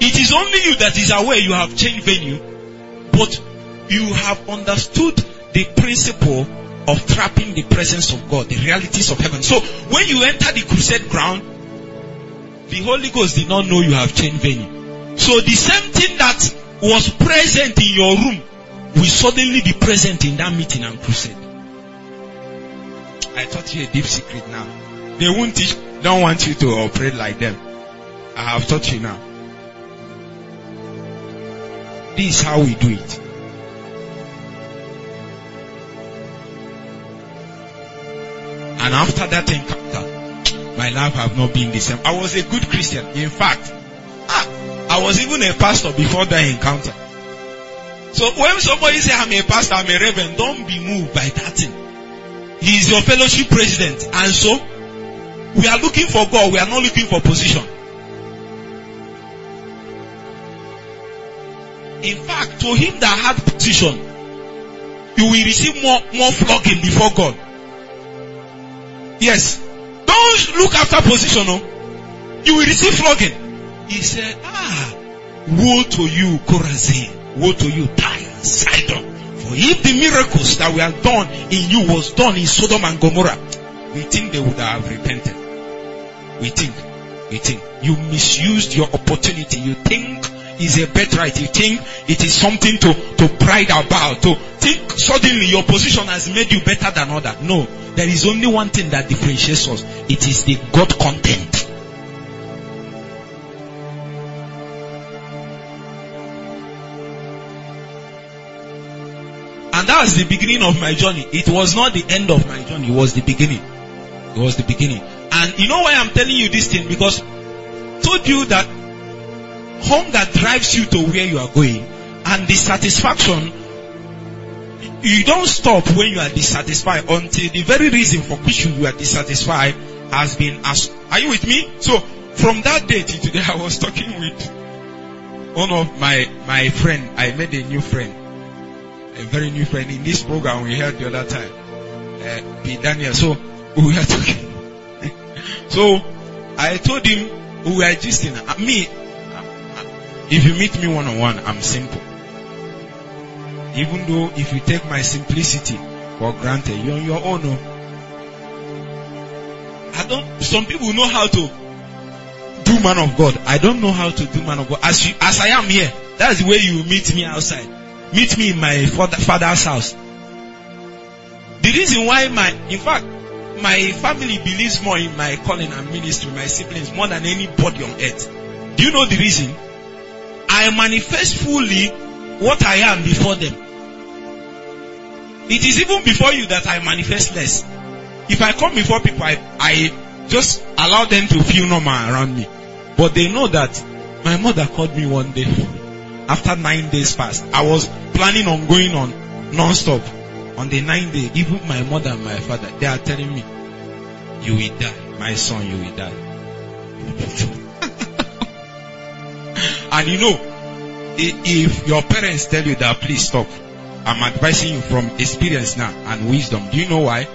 It is only you that is aware you have changed venue, but you have understood the principle of trapping the presence of God, the realities of heaven. So when you enter the crusade ground, the Holy Ghost did not know you have changed venue. So the same thing that was present in your room will suddenly be present in that meeting and crusade. I taught you a deep secret now. They won't teach, don't want you to operate like them. I have taught you now. This is how we do it. And after that encounter, my life have not been the same. I was a good Christian. In fact, ah, I was even a pastor before that encounter. So when somebody say I'm a pastor, I'm a reverend, don't be moved by that thing. He is your fellowship president. And so, we are looking for God. We are not looking for position. In fact, to him that had position, you will receive more, more flogging before God. Yes. Don't look after position. No. You will receive flogging. He said, ah, woe to you, Chorazin. Woe to you, Tyre, Sidon. For if the miracles that were done in you was done in Sodom and Gomorrah, we think they would have repented. We think, we think. You misused your opportunity. You think is a birthright. You think it is something to, to pride about. To think suddenly your position has made you better than other. No. There is only one thing that differentiates us. It is the God content. And that was the beginning of my journey. It was not the end of my journey. It was the beginning. It was the beginning. And you know why I'm telling you this thing? Because told you that hunger drives you to where you are going and dissatisfaction you don't stop when you are dissatisfied until the very reason for which you are dissatisfied has been asked. Are you with me? So from that day to today [laughs] I was talking with one of my my friend. I made a new friend. A very new friend in this program we had the other time. Uh, P. Daniel. So we were [laughs] talking. so I told him we were just in uh, me if you meet me one on one, I'm simple. Even though if you take my simplicity for granted, you're on your own. No? I don't, some people know how to do man of God. I don't know how to do man of God. As you, as I am here, that's the way you meet me outside. Meet me in my father, father's house. The reason why my, in fact, my family believes more in my calling and ministry, my siblings, more than anybody on earth. Do you know the reason? I manifest fully what I am before them. It is even before you that I manifest less. If I come before people, I, I just allow them to feel normal around me. But they know that my mother called me one day after nine days passed. I was planning on going on non-stop. On the ninth day, even my mother and my father, they are telling me, you will die. My son, you will die. [laughs] And you know, if your parents tell you that please stop, I'm advising you from experience now and wisdom. Do you know why?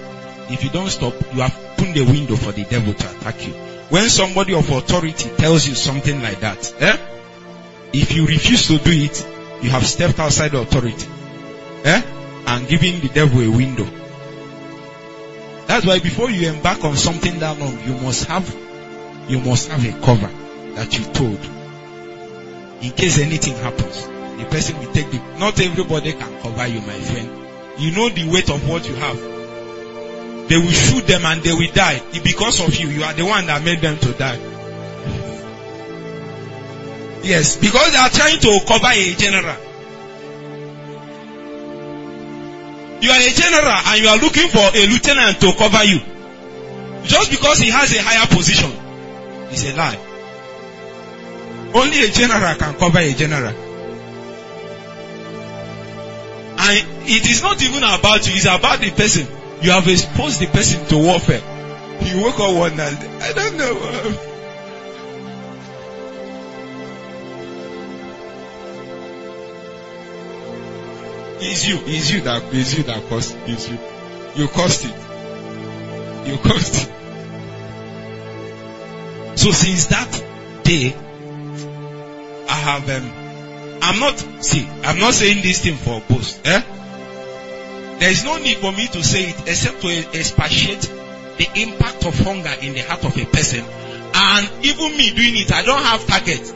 If you don't stop, you have opened the window for the devil to attack you. When somebody of authority tells you something like that, eh? If you refuse to do it, you have stepped outside the authority. Eh? And giving the devil a window. That's why before you embark on something that long, you must have, you must have a cover that you told in case anything happens. The person will take the, not everybody can cover you, my friend. You know the weight of what you have. They will shoot them and they will die. Because of you, you are the one that made them to die. Yes, because they are trying to cover a general. You are a general and you are looking for a lieutenant to cover you. Just because he has a higher position. It's a lie. Only a general can cover a general. And it is not even about you, it's about the person. You have exposed the person to warfare. He woke up one night, I don't know. It's you, it's you that, it's you that caused it. It's you. You caused it. You caused it. So since that day, have, um, I'm not, see, I'm not saying this thing for boast, eh? There is no need for me to say it except to expatiate the impact of hunger in the heart of a person. And even me doing it, I don't have target.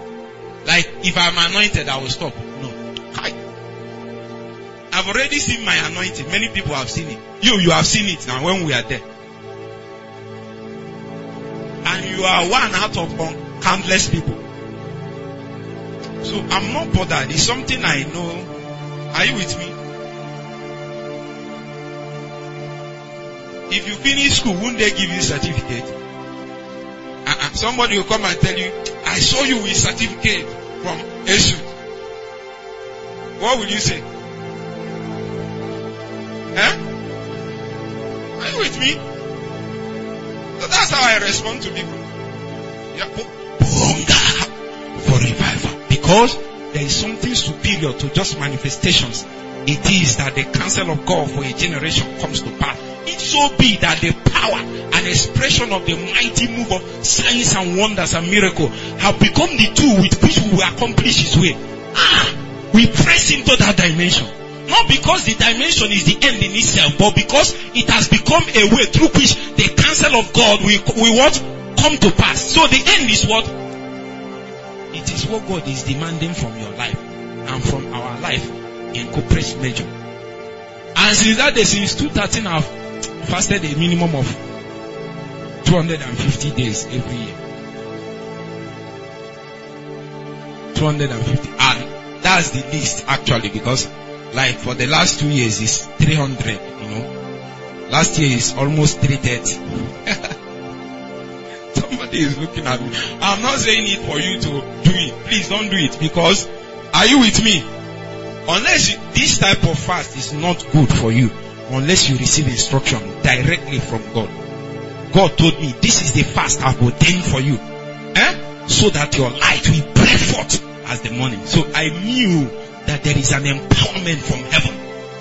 Like, if I'm anointed, I will stop. No. I, I've already seen my anointing. Many people have seen it. You, you have seen it now when we are there. And you are one out of countless people. So I'm not bothered. It's something I know. Are you with me? If you finish school, won't they give you certificate? Uh-uh. Somebody will come and tell you, I saw you with certificate from ESU. What will you say? Huh? Are you with me? So that's how I respond to people. Yeah, hunger for revival. Because there is something superior to just manifestations. It is that the counsel of God for a generation comes to pass. It so be that the power and expression of the mighty move of signs and wonders and miracle have become the tool with which we will accomplish His way. Ah, we press into that dimension. Not because the dimension is the end in itself, but because it has become a way through which the counsel of God will, will what? Come to pass. So the end is what? It is what God is demanding from your life and from our life in corporate measure. And since that day, since 2013, I've fasted a minimum of 250 days every year. 250. And that's the least actually because like for the last two years is 300, you know. Last year is almost 330. [laughs] Somebody is looking at me. I'm not saying it for you to do it. Please don't do it because are you with me? Unless you, this type of fast is not good for you, unless you receive instruction directly from God. God told me this is the fast I've ordained for you. Eh? So that your light will break forth as the morning. So I knew that there is an empowerment from heaven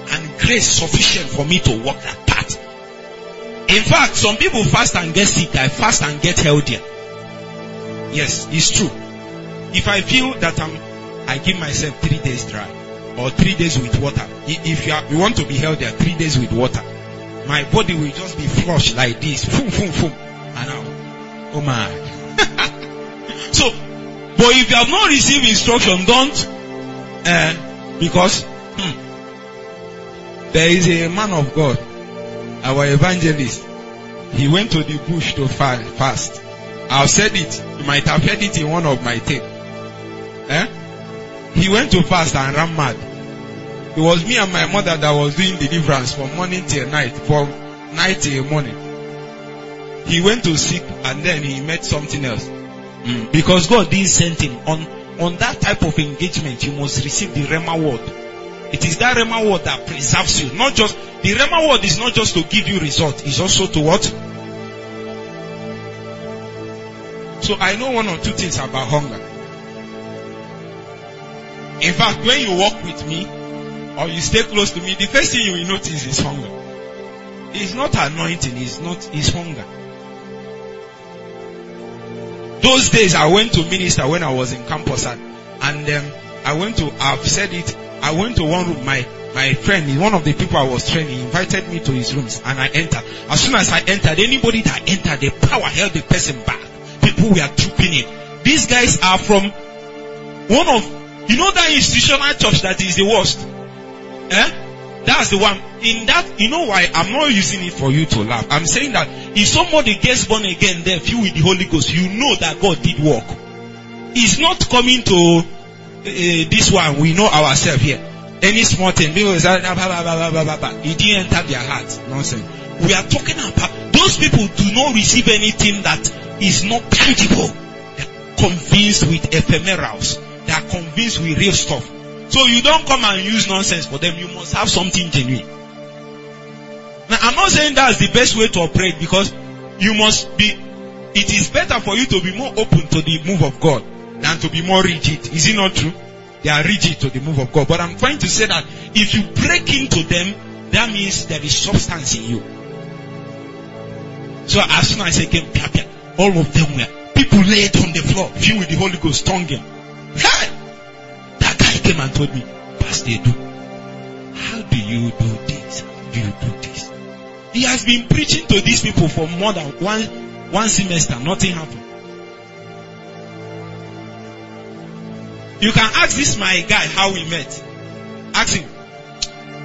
and grace sufficient for me to walk that. In fact, some people fast and get sick. I fast and get healthier. Yes, it's true. If I feel that I'm, I give myself three days dry or three days with water. If you, are, you want to be healthier, three days with water. My body will just be flushed like this. Boom, boom, boom. And now, oh my. [laughs] so, but if you have not received instruction, don't, uh, because hmm, there is a man of God, our evangelist. He went to the bush to fast. I've said it. You might have heard it in one of my tapes. Eh? He went to fast and ran mad. It was me and my mother that was doing deliverance from morning till night, from night till morning. He went to seek and then he met something else. Mm. Because God didn't send him on, on that type of engagement, you must receive the Rhema word. It is that Rhema word that preserves you. Not just, the Rhema word is not just to give you result, it's also to what? So I know one or two things about hunger. In fact, when you walk with me or you stay close to me, the first thing you will notice is hunger. It's not anointing, it's not, it's hunger. Those days I went to minister when I was in campus and, and um, I went to, I've said it, I went to one room, my, my friend, one of the people I was training, invited me to his rooms and I entered. As soon as I entered, anybody that entered, the power held the person back. People were trooping in. These guys are from one of you know that institutional church that is the worst? Eh? That's the one. In that, you know why? I'm not using it for you to laugh. I'm saying that if somebody gets born again there, filled with the Holy Ghost, you know that God did work. He's not coming to uh, this one. We know ourselves here. Any small thing, because he didn't enter their heart. Nonsense. We are talking about those people do not receive anything that is not tangible. They're convinced with ephemerals. They are convinced with real stuff. So you don't come and use nonsense for them. You must have something genuine. Now I'm not saying that's the best way to operate because you must be, it is better for you to be more open to the move of God than to be more rigid. Is it not true? They are rigid to the move of God. But I'm trying to say that if you break into them, that means there is substance in you. So as soon as I came, all of them were people laid on the floor, filled with the Holy Ghost, tonguing. Hey! That guy came and told me, Pastor Edu, how do you do this? Do you do this? He has been preaching to these people for more than one, one semester. Nothing happened. You can ask this my guy how we met. Ask him.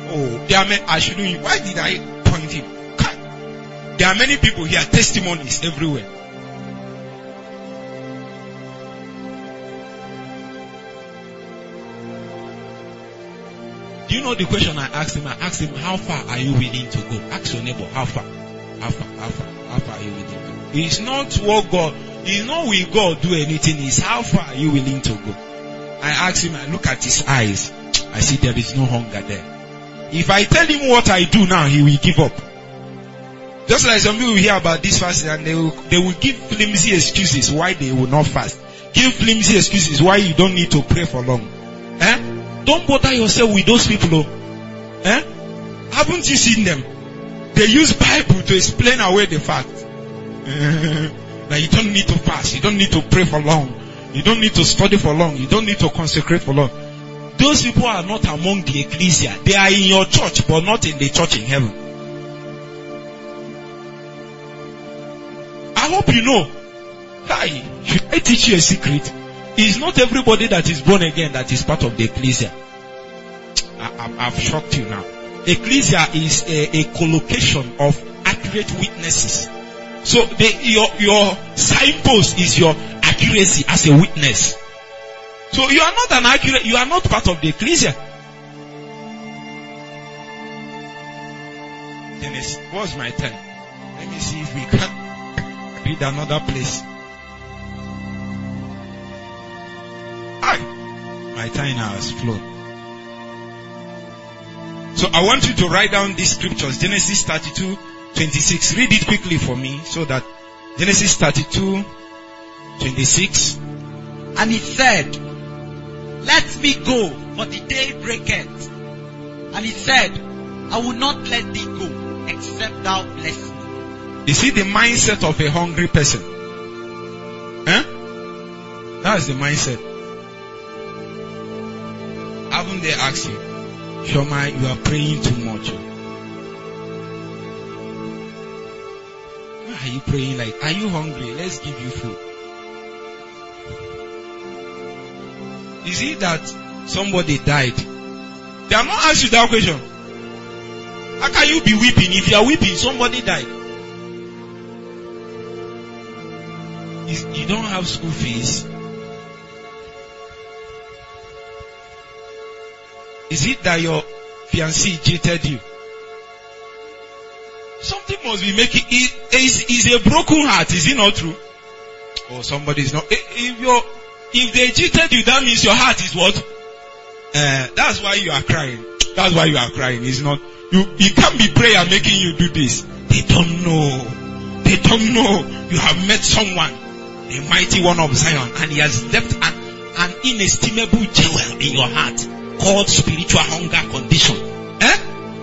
Oh, there are many, I shouldn't. Why did I point him? God. There are many people here, testimonies everywhere. Do you know the question I asked him? I asked him, how far are you willing to go? Ask your neighbor, how far? How far? How far? How far are you willing to go? It's not what God, it's not will God do anything, it's how far are you willing to go? I asked him, I look at his eyes, I see there is no hunger there. If I tell him what I do now, he will give up. Just like some people hear about this fasting and they will, they will give flimsy excuses why they will not fast. Give flimsy excuses why you don't need to pray for long. Eh? Don't bother yourself with those people. Oh. Eh? Haven't you seen them? They use Bible to explain away the fact. [laughs] that you don't need to fast. You don't need to pray for long. You don't need to study for long. You don't need to consecrate for long. Those people are not among the ecclesia. They are in your church, but not in the church in heaven. I hope you know. Hi, should I teach you a secret? It's not everybody that is born again that is part of the ecclesia. I, have shocked you now. Ecclesia is a, a collocation of accurate witnesses. So the, your, your signpost is your accuracy as a witness. So you are not an accurate, you are not part of the ecclesia. Dennis, what's my turn? Let me see if we can read another place. Hi. My time has flown. So I want you to write down these scriptures. Genesis 32, 26. Read it quickly for me so that Genesis 32, 26. And he said, Let me go, for the day breaketh. And he said, I will not let thee go, except thou bless me. You see the mindset of a hungry person. Huh? That's the mindset. Haven't they asked you? Shoma, you are praying too much. Why are you praying like, are you hungry? Let's give you food. Is it that somebody died? They are not asked you that question. How can you be weeping? If you are weeping, somebody died. You don't have school fees. Is it that your fiancé cheated you? Something must be making it is is a broken heart, is it not true? Oh, somebody is not. If your if they cheated you, that means your heart is what? Uh, that's why you are crying. That's why you are crying. It's not you. It can't be prayer making you do this. They don't know. They don't know you have met someone, the mighty one of Zion, and he has left an, an inestimable jewel in your heart called spiritual hunger condition. Eh?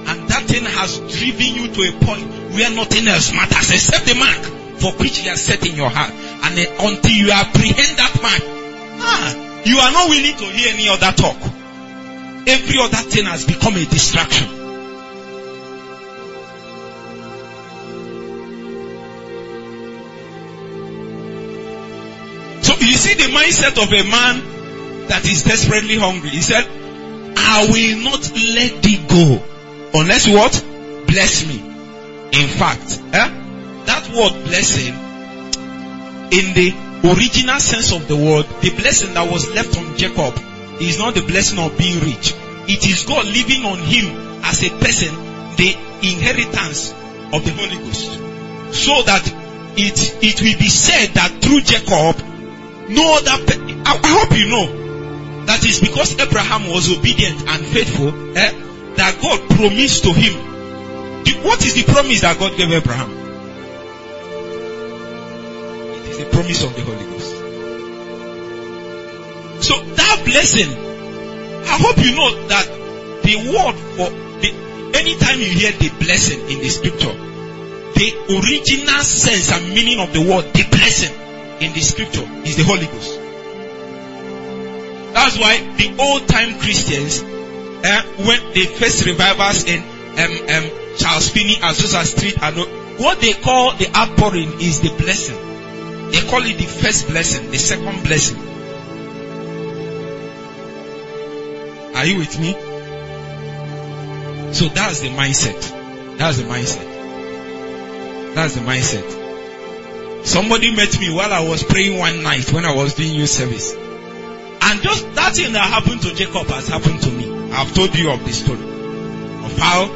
And that thing has driven you to a point where nothing else matters except the mark for which he has set in your heart. And until you apprehend that mark, ah, you are not willing to hear any other talk. Every other thing has become a distraction. So you see the mindset of a man that is desperately hungry. He said, I will not let thee go unless what? Bless me. In fact, eh? that word blessing in the original sense of the word, the blessing that was left on Jacob is not the blessing of being rich. It is God living on him as a person the inheritance of the Holy Ghost. So that it, it will be said that through Jacob, no other, pe- I, I hope you know, that is because Abraham was obedient and faithful, eh, that God promised to him. What is the promise that God gave Abraham? The promise of the Holy Ghost. So that blessing, I hope you know that the word for the, anytime you hear the blessing in the scripture, the original sense and meaning of the word, the blessing in the scripture is the Holy Ghost. That's why the old time Christians, uh, when the first revivals in um, um, Charles Finney, Azusa Street, and what they call the outpouring is the blessing. They call it the first blessing, the second blessing. Are you with me? So that's the mindset. That's the mindset. That's the mindset. Somebody met me while I was praying one night when I was doing youth service. And just that thing that happened to Jacob has happened to me. I've told you of the story. Of how,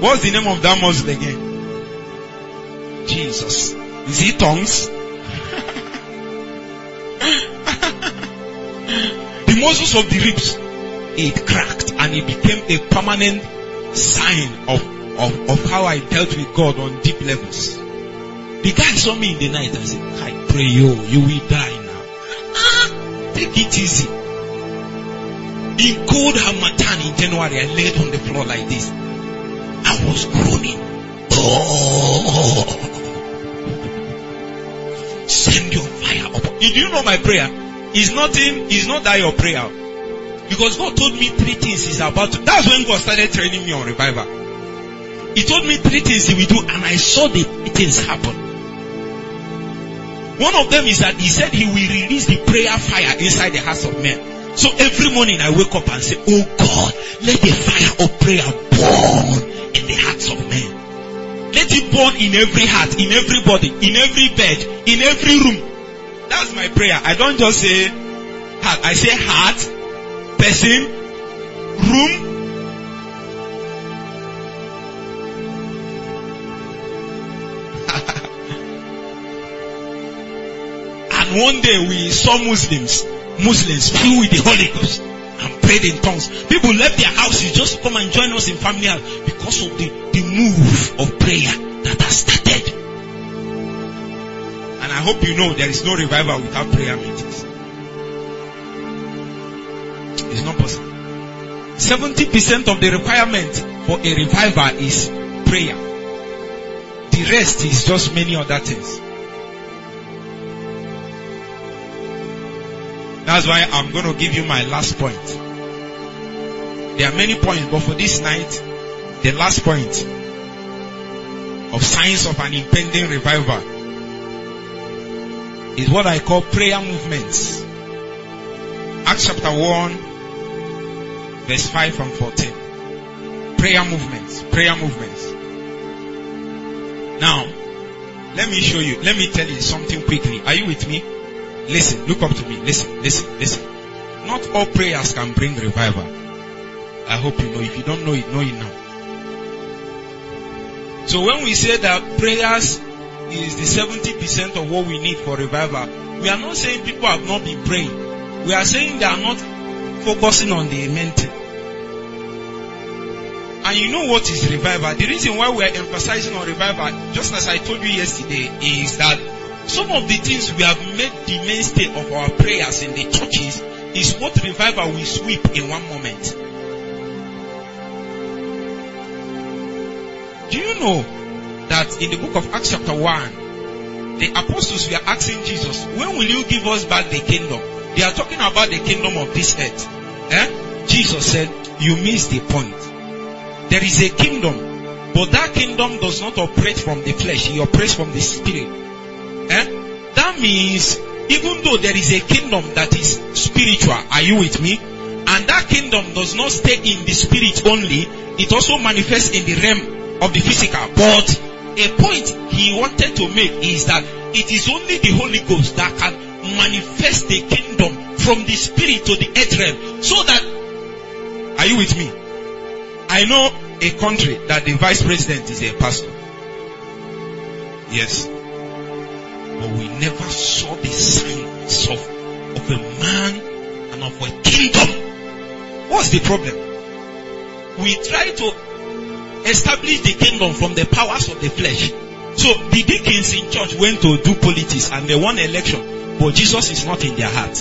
what's the name of that muscle again? Jesus. Is he tongues? Muscles of the ribs, it cracked and it became a permanent sign of, of, of how I dealt with God on deep levels. The guy saw me in the night and said, I pray you, you will die now. Ah, take it easy. In cold Harmattan in January, I laid on the floor like this. I was groaning. Oh. Send your fire up. Did you know my prayer? Is nothing, it's not that your prayer. Because God told me three things He's about to. That's when God started training me on revival. He told me three things He will do, and I saw the things happen. One of them is that he said he will release the prayer fire inside the hearts of men. So every morning I wake up and say, Oh God, let the fire of prayer burn in the hearts of men. Let it burn in every heart, in every body, in every bed, in every room. That's my prayer. I don't just say heart. I say heart, person, room, [laughs] And one day we saw Muslims, Muslims filled with the Holy Ghost and prayed in tongues. People left their houses just to come and join us in family because of the, the move of prayer that has started. I hope you know there is no revival without prayer meetings. It's not possible. 70% of the requirement for a revival is prayer. The rest is just many other things. That's why I'm going to give you my last point. There are many points, but for this night, the last point of signs of an impending revival is what I call prayer movements. Acts chapter 1, verse 5 and 14. Prayer movements. Prayer movements. Now, let me show you, let me tell you something quickly. Are you with me? Listen, look up to me. Listen, listen, listen. Not all prayers can bring revival. I hope you know. If you don't know it, know it now. So when we say that prayers is the 70% of what we need for revival, we are not saying people have not been praying. We are saying they are not focusing on the main thing. And you know what is revival? The reason why we are emphasizing on revival, just as I told you yesterday, is that some of the things we have made the mainstay of our prayers in the churches is what revival will sweep in one moment. Do you know that in the book of Acts chapter 1, the apostles were asking Jesus, when will you give us back the kingdom? They are talking about the kingdom of this earth. Eh? Jesus said, you missed the point. There is a kingdom, but that kingdom does not operate from the flesh, it operates from the spirit. Eh? That means even though there is a kingdom that is spiritual, are you with me? And that kingdom does not stay in the spirit only, it also manifests in the realm of the physical. But a point he wanted to make is that it is only the Holy Ghost that can manifest the kingdom from the spirit to the earth realm. So that, are you with me? I know a country that the vice president is a pastor. Yes. But we never saw the signs of, of a man and of a kingdom. What's the problem? We try to establish the kingdom from the powers of the flesh. So the deacons in church went to do politics and they won election, but Jesus is not in their heart.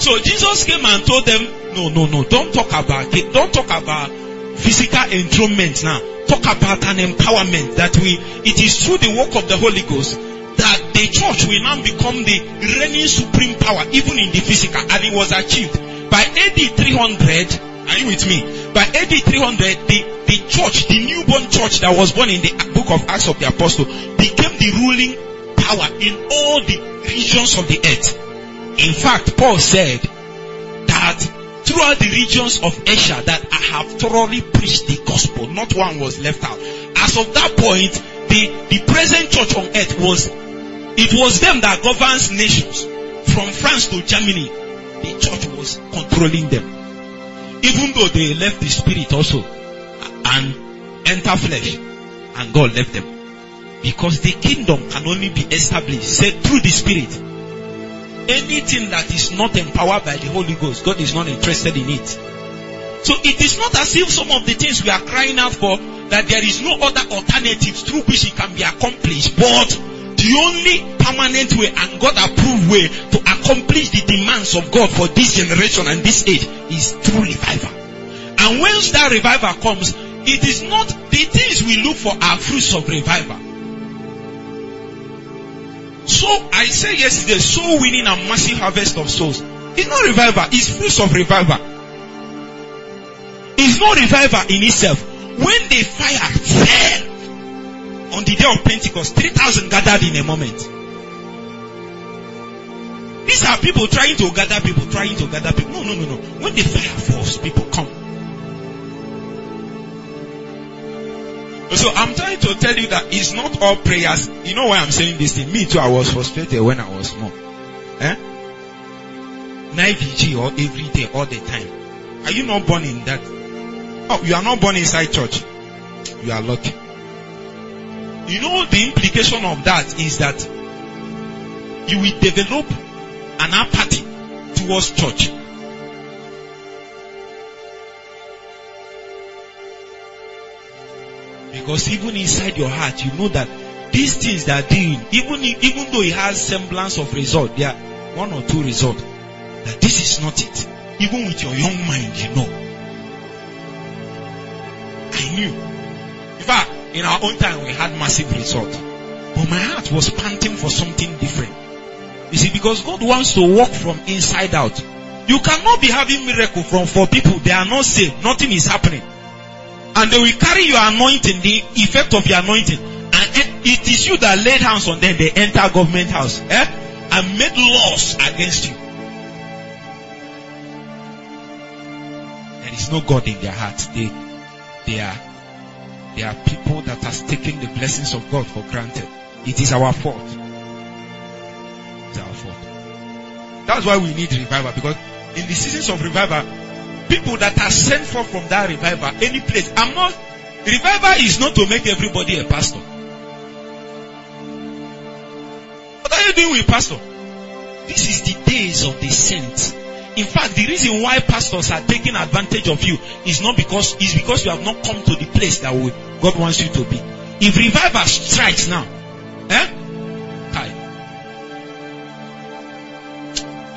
So Jesus came and told them, no, no, no, don't talk about it. Don't talk about physical enthronement now. Talk about an empowerment that we, it is through the work of the Holy Ghost that the church will now become the reigning supreme power, even in the physical, and it was achieved by AD 300. Are you with me? By AD 300, the, the church, the newborn church that was born in the book of Acts of the Apostle, became the ruling power in all the regions of the earth. In fact, Paul said that throughout the regions of Asia that I have thoroughly preached the gospel, not one was left out. As of that point, the, the present church on earth was, it was them that governs nations. From France to Germany, the church was controlling them. Even though they left the spirit also and enter flesh and God left them. Because the kingdom can only be established said through the spirit. Anything that is not empowered by the Holy Ghost, God is not interested in it. So it is not as if some of the things we are crying out for that there is no other alternatives through which it can be accomplished, but the only permanent way and God approved way to accomplish the demands of God for this generation and this age is through revival. And once that revival comes, it is not the things we look for are fruits of revival. So I said yesterday, soul winning and massive harvest of souls. It's not revival, it's fruits of revival. It's not revival in itself. When the fire fell on the day of Pentecost, 3,000 gathered in a moment. These are people trying to gather people, trying to gather people. No, no, no, no. When the fire falls, people come. So I'm trying to tell you that it's not all prayers. You know why I'm saying this thing? Me too, I was frustrated when I was small. Eh? Night vigil or every day, all the time. Are you not born in that? Oh, you are not born inside church. You are lucky. You know the implication of that is that you will develop an apathy towards church. Because even inside your heart, you know that these things that are doing, even if, even though it has semblance of result, there are one or two result. That this is not it. Even with your young mind, you know. I knew. In fact, in our own time, we had massive result. But my heart was panting for something different. You see, because God wants to work from inside out. You cannot be having miracle from for people. They are not saved. Nothing is happening. And they will carry your anointing, the effect of your anointing. And it is you that laid hands on them. They enter government house. Eh? And made laws against you. There is no God in their heart. They, they are, they are people that has taken the blessings of God for granted. It is our fault. It's our fault. That's why we need revival because in the seasons of revival, people that are sent forth from that revival, any place, I'm not, revival is not to make everybody a pastor. What are you doing with pastor? This is the days of the saints. In fact, the reason why pastors are taking advantage of you is not because, is because you have not come to the place that God wants you to be. If revival strikes now, eh?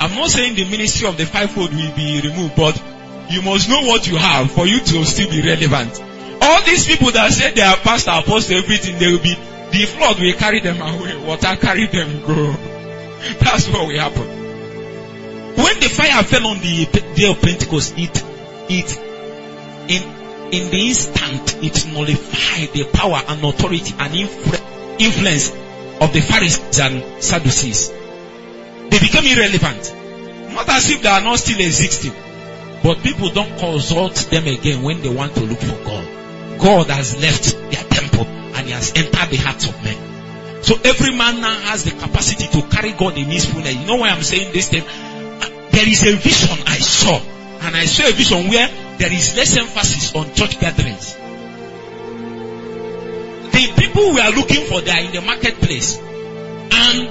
I'm not saying the ministry of the fivefold will be removed, but you must know what you have for you to still be relevant. All these people that said they are pastor, apostle, everything, they will be, the flood will carry them away, water carry them go. [laughs] That's what will happen. When the fire fell on the day of Pentecost, it, it, in, in the instant, it nullified the power and authority and influence of the Pharisees and Sadducees. They became irrelevant. Not as if they are not still existing. But people don't consult them again when they want to look for God. God has left their temple and he has entered the hearts of men. So every man now has the capacity to carry God in his fullness. You know why I'm saying this thing? There is a vision I saw. And I saw a vision where there is less emphasis on church gatherings. The people we are looking for, they are in the marketplace. And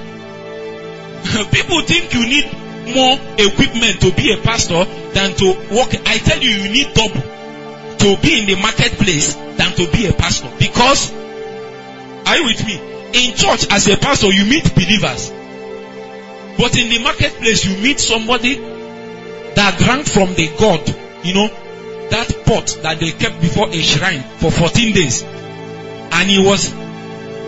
[laughs] people think you need more equipment to be a pastor than to work. I tell you, you need double to be in the marketplace than to be a pastor. Because, are you with me? In church, as a pastor, you meet believers. But in the marketplace, you meet somebody that drank from the God, you know, that pot that they kept before a shrine for 14 days. And he was,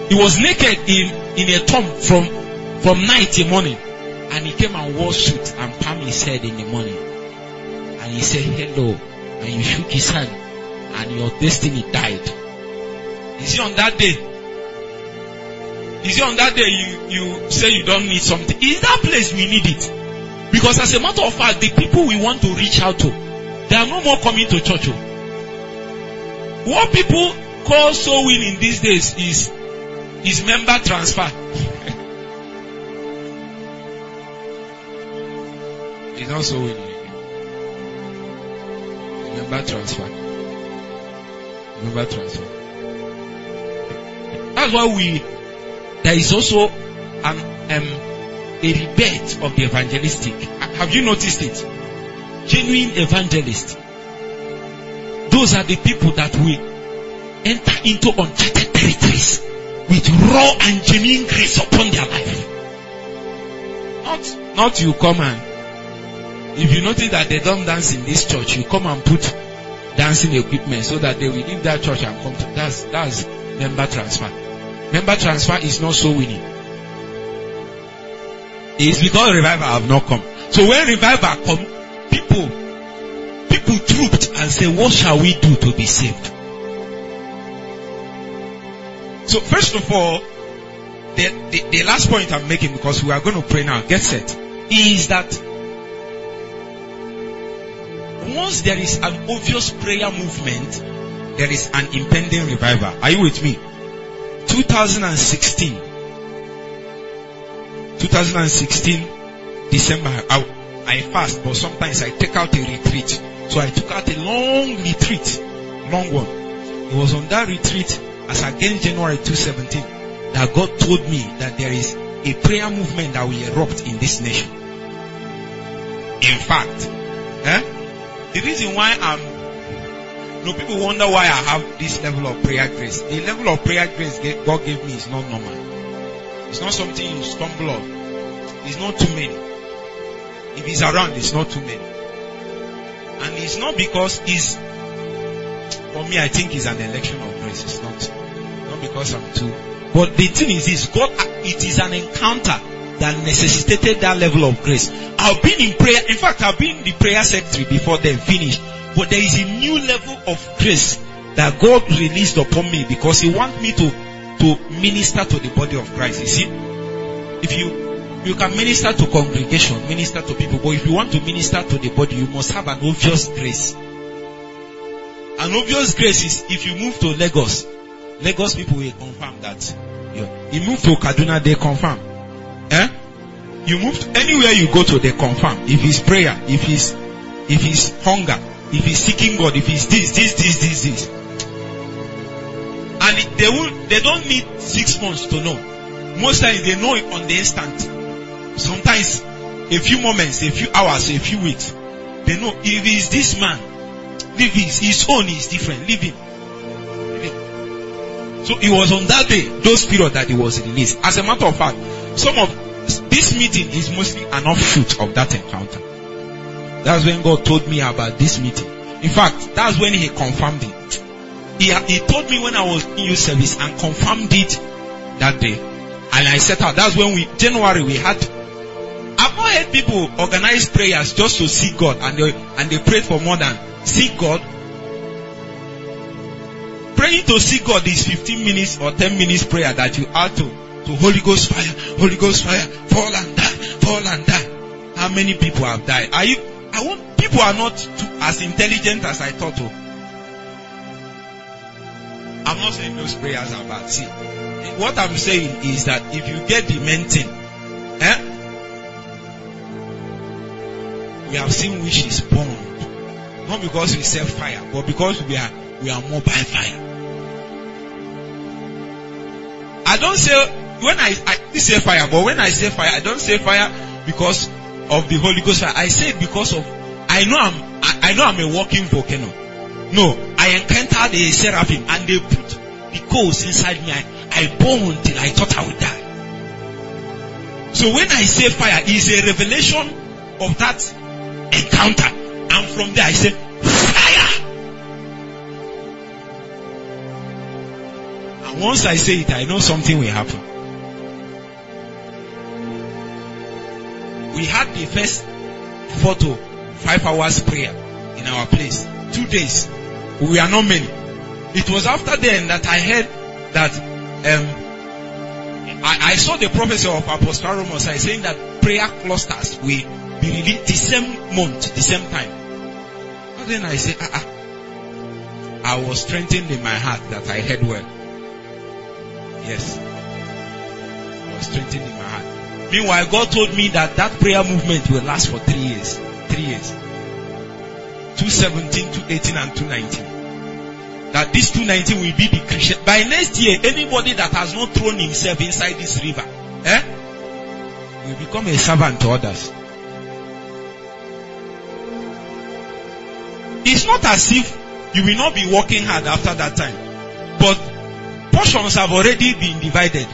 he was naked in, in a tomb from from night till morning. And he came and wore suit and palm his head in the morning. And he said hello. And you shook his hand. And your destiny died. Is it on that day? Is it on that day you, you say you don't need something? Is that place we need it? Because as a matter of fact, the people we want to reach out to, they are no more coming to church. oh. What people call soul winning these days is is member transfer. [laughs] it's not winning. Member transfer. Member transfer. That's why we there is also an um a rebate of the evangelistic. Have you noticed it? Genuine evangelist. Those are the people that will enter into uncharted territories with raw and genuine grace upon their life. Not, not you come and, if you notice that they don't dance in this church, you come and put dancing equipment so that they will leave that church and come to, that's, that's member transfer. Member transfer is not so winning. It's because revival have not come. So when revival come, people, people trooped and say, what shall we do to be saved? So first of all, the, the, the last point I'm making because we are going to pray now, get set, is that once there is an obvious prayer movement, there is an impending revival. Are you with me? 2016. 2016 December, I, I fast, but sometimes I take out a retreat. So I took out a long retreat, long one. It was on that retreat as against January 2017 that God told me that there is a prayer movement that will erupt in this nation. In fact, eh, the reason why I'm no people wonder why I have this level of prayer grace. The level of prayer grace God gave me is not normal. It's not something you stumble on. It's not too many. If it's around, it's not too many. And it's not because it's for me, I think it's an election of grace. It's not not because I'm too. But the thing is this: God, it is an encounter that necessitated that level of grace. I've been in prayer. In fact, I've been the prayer secretary before then finished. But there is a new level of grace that God released upon me because He wants me to to minister to the body of Christ. You see, if you you can minister to congregation, minister to people, but if you want to minister to the body, you must have an obvious grace. An obvious grace is if you move to Lagos, Lagos people will confirm that. You, move to Kaduna, they confirm. Eh? You move to, anywhere you go to, they confirm. If it's prayer, if it's if it's hunger, if it's seeking God, if it's this, this, this, this, this. And they will they don't need six months to know. Most times they know it on the instant. Sometimes a few moments, a few hours, a few weeks. They know if it's this man, leave his own is different. Leave him. So it was on that day, those period that it was released. As a matter of fact, some of this meeting is mostly an offshoot of that encounter. That's when God told me about this meeting. In fact, that's when He confirmed it. He, he told me when I was in youth service and confirmed it that day. And I set out. That's when we, January, we had, I've not heard people organize prayers just to see God and they, and they prayed for more than see God. Praying to see God is 15 minutes or 10 minutes prayer that you add to, to Holy Ghost fire, Holy Ghost fire, fall and die, fall and die. How many people have died? Are you, I want, people are not too, as intelligent as I thought. Oh. I'm not saying those prayers are bad. See, what I'm saying is that if you get the main thing, We have seen which is born. Not because we serve fire, but because we are we are mobile fire. I don't say when I, I say fire, but when I say fire, I don't say fire because of the Holy Ghost fire. I say because of I know I'm I, I know I'm a walking volcano. No, I encountered a seraphim and they put the coals inside me. I, I burned till I thought I would die. So when I say fire, is a revelation of that encounter. And from there I said, fire. And once I say it, I know something will happen. We had the first four to five hours prayer in our place. Two days. We are not many. It was after then that I heard that um, I, I saw the prophecy of Apostle Romos saying that prayer clusters will be released the same month, the same time. And then I said, ah, ah. I was strengthened in my heart that I heard well. Yes. I was strengthened in my heart. Meanwhile, God told me that that prayer movement will last for three years. Three years. 217, 218 and 219 that this 219 will be the Christian. By next year, anybody that has not thrown himself inside this river, eh, will become a servant to others. It's not as if you will not be working hard after that time, but portions have already been divided.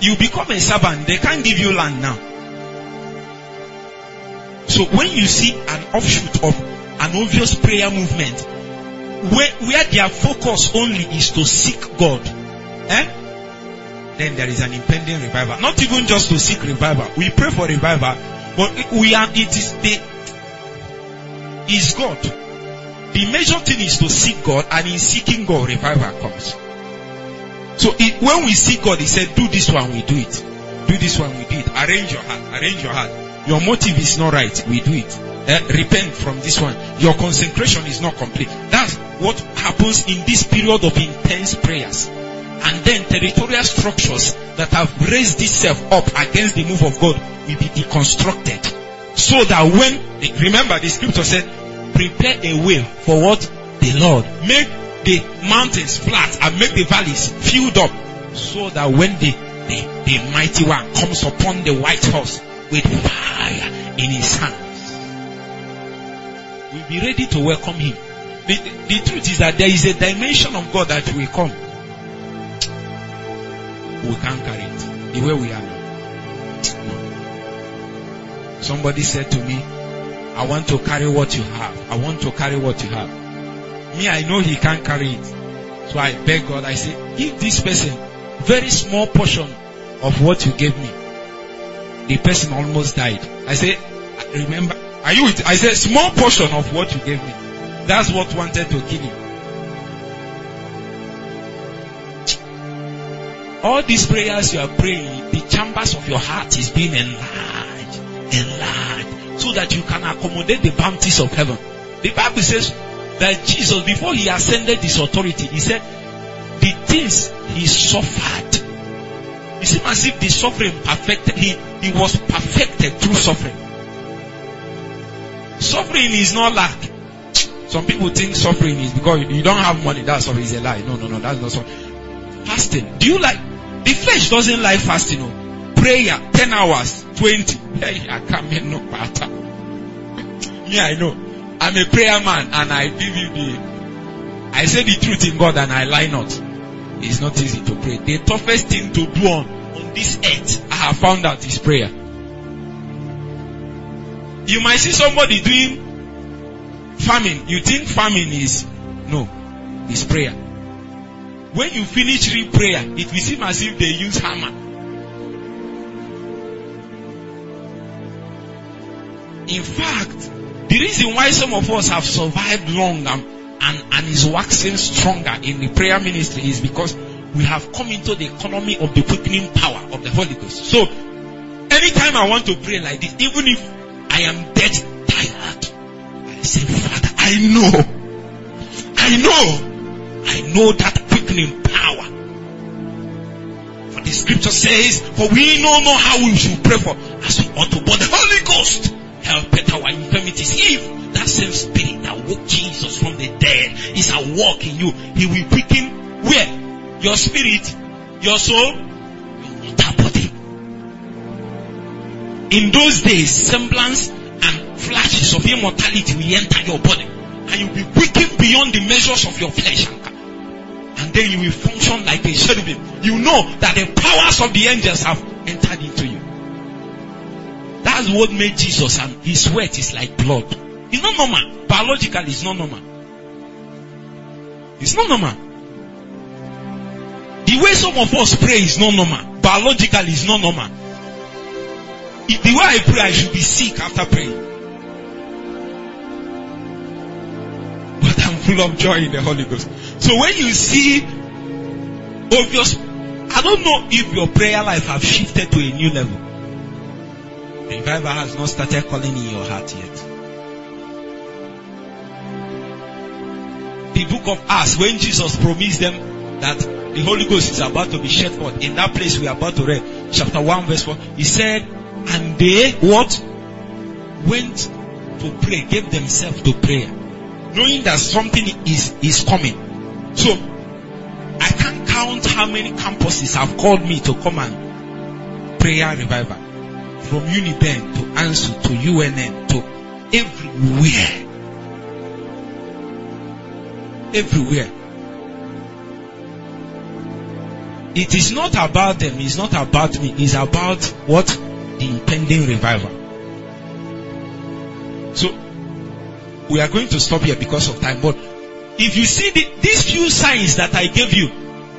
You become a servant, they can't give you land now. So when you see an offshoot of an obvious prayer movement, where, where their focus only is to seek God, eh? then there is an impending revival. Not even just to seek revival. We pray for revival, but we are, it is the, is God. The major thing is to seek God, and in seeking God, revival comes. So it, when we seek God, He said, do this one, we do it. Do this one, we do it. Arrange your heart, arrange your heart. Your motive is not right, we do it. Eh, repent from this one. Your consecration is not complete. That's what happens in this period of intense prayers. And then territorial structures that have raised itself up against the move of God will be deconstructed. So that when, remember the scripture said, prepare a way for what? The Lord. Make the mountains flat and make the valleys filled up. So that when the, the, the mighty one comes upon the white horse with fire in his hand, we'll be ready to welcome him. The, the, truth is that there is a dimension of God that will come. We can't carry it the way we are. Somebody said to me, I want to carry what you have. I want to carry what you have. Me, I know he can't carry it. So I beg God, I say, give this person very small portion of what you gave me. The person almost died. I say, remember, are you with? I said, small portion of what you gave me. That's what wanted to kill him. All these prayers you are praying, the chambers of your heart is being enlarged, enlarged, so that you can accommodate the bounties of heaven. The Bible says that Jesus, before he ascended his authority, he said, the things he suffered. It seems as if the suffering perfected, he, he was perfected through suffering. Suffering is not lack. Some people think suffering is because you don't have money. That's all is a lie. No, no, no, that's not so. Fasting. Do you like the flesh doesn't like fasting? No. Prayer, 10 hours, 20. Hey, I can't make no pattern. Me, I know. I'm a prayer man and I give you the I say the truth in God and I lie not. It's not easy to pray. The toughest thing to do on, on this earth, I have found out is prayer. You might see somebody doing farming. You think farming is no, it's prayer. When you finish read prayer, it will seem as if they use hammer. In fact, the reason why some of us have survived long and, and, and is waxing stronger in the prayer ministry is because we have come into the economy of the quickening power of the Holy Ghost. So, anytime I want to pray like this, even if I am dead tired, I say, Father, I know, I know, I know that quickening power. For the scripture says, for we know not how we should pray for as we ought to, but the Holy Ghost help at our infirmities. If that same spirit that woke Jesus from the dead is at work in you, he will quicken where? Your spirit, your soul, your mortal body. In those days, semblance and flashes of immortality will enter your body. And you'll be quickened beyond the measures of your flesh. And then you will function like a cherubim. You know that the powers of the angels have entered into you. That's what made Jesus and his sweat is like blood. It's not normal. Biologically, it's not normal. It's not normal. The way some of us pray is not normal. Biologically, it's not normal. If the way I pray, I should be sick after praying. But I'm full of joy in the Holy Ghost. So when you see obvious, I don't know if your prayer life have shifted to a new level. Revival has not started calling in your heart yet. The book of Acts, when Jesus promised them that the Holy Ghost is about to be shed forth in that place we are about to read, chapter 1 verse 4, he said, and they what? Went to pray, gave themselves to prayer, knowing that something is, is coming. So, I can't count how many campuses have called me to come and prayer revival. From Uniben to ANSU to UNN to everywhere. Everywhere. It is not about them, it's not about me, it's about what? The impending revival. So, we are going to stop here because of time, but if you see the, these few signs that I gave you,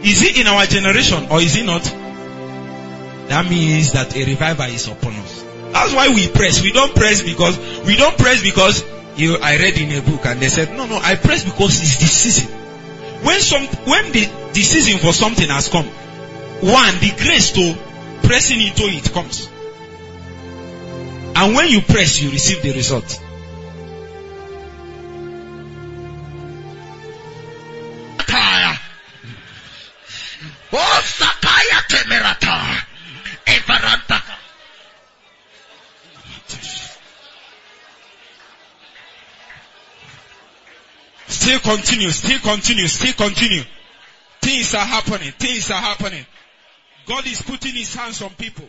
is it in our generation or is it not? That means that a revival is upon us. That's why we press. We don't press because we don't press because you I read in a book and they said, No, no, I press because it's the season. When some when the, the season for something has come, one, the grace to pressing into it comes. And when you press, you receive the result. Oh, Sakaya Temerata. Everanta. Still continue, still continue, still continue. Things are happening, things are happening. God is putting his hands on people.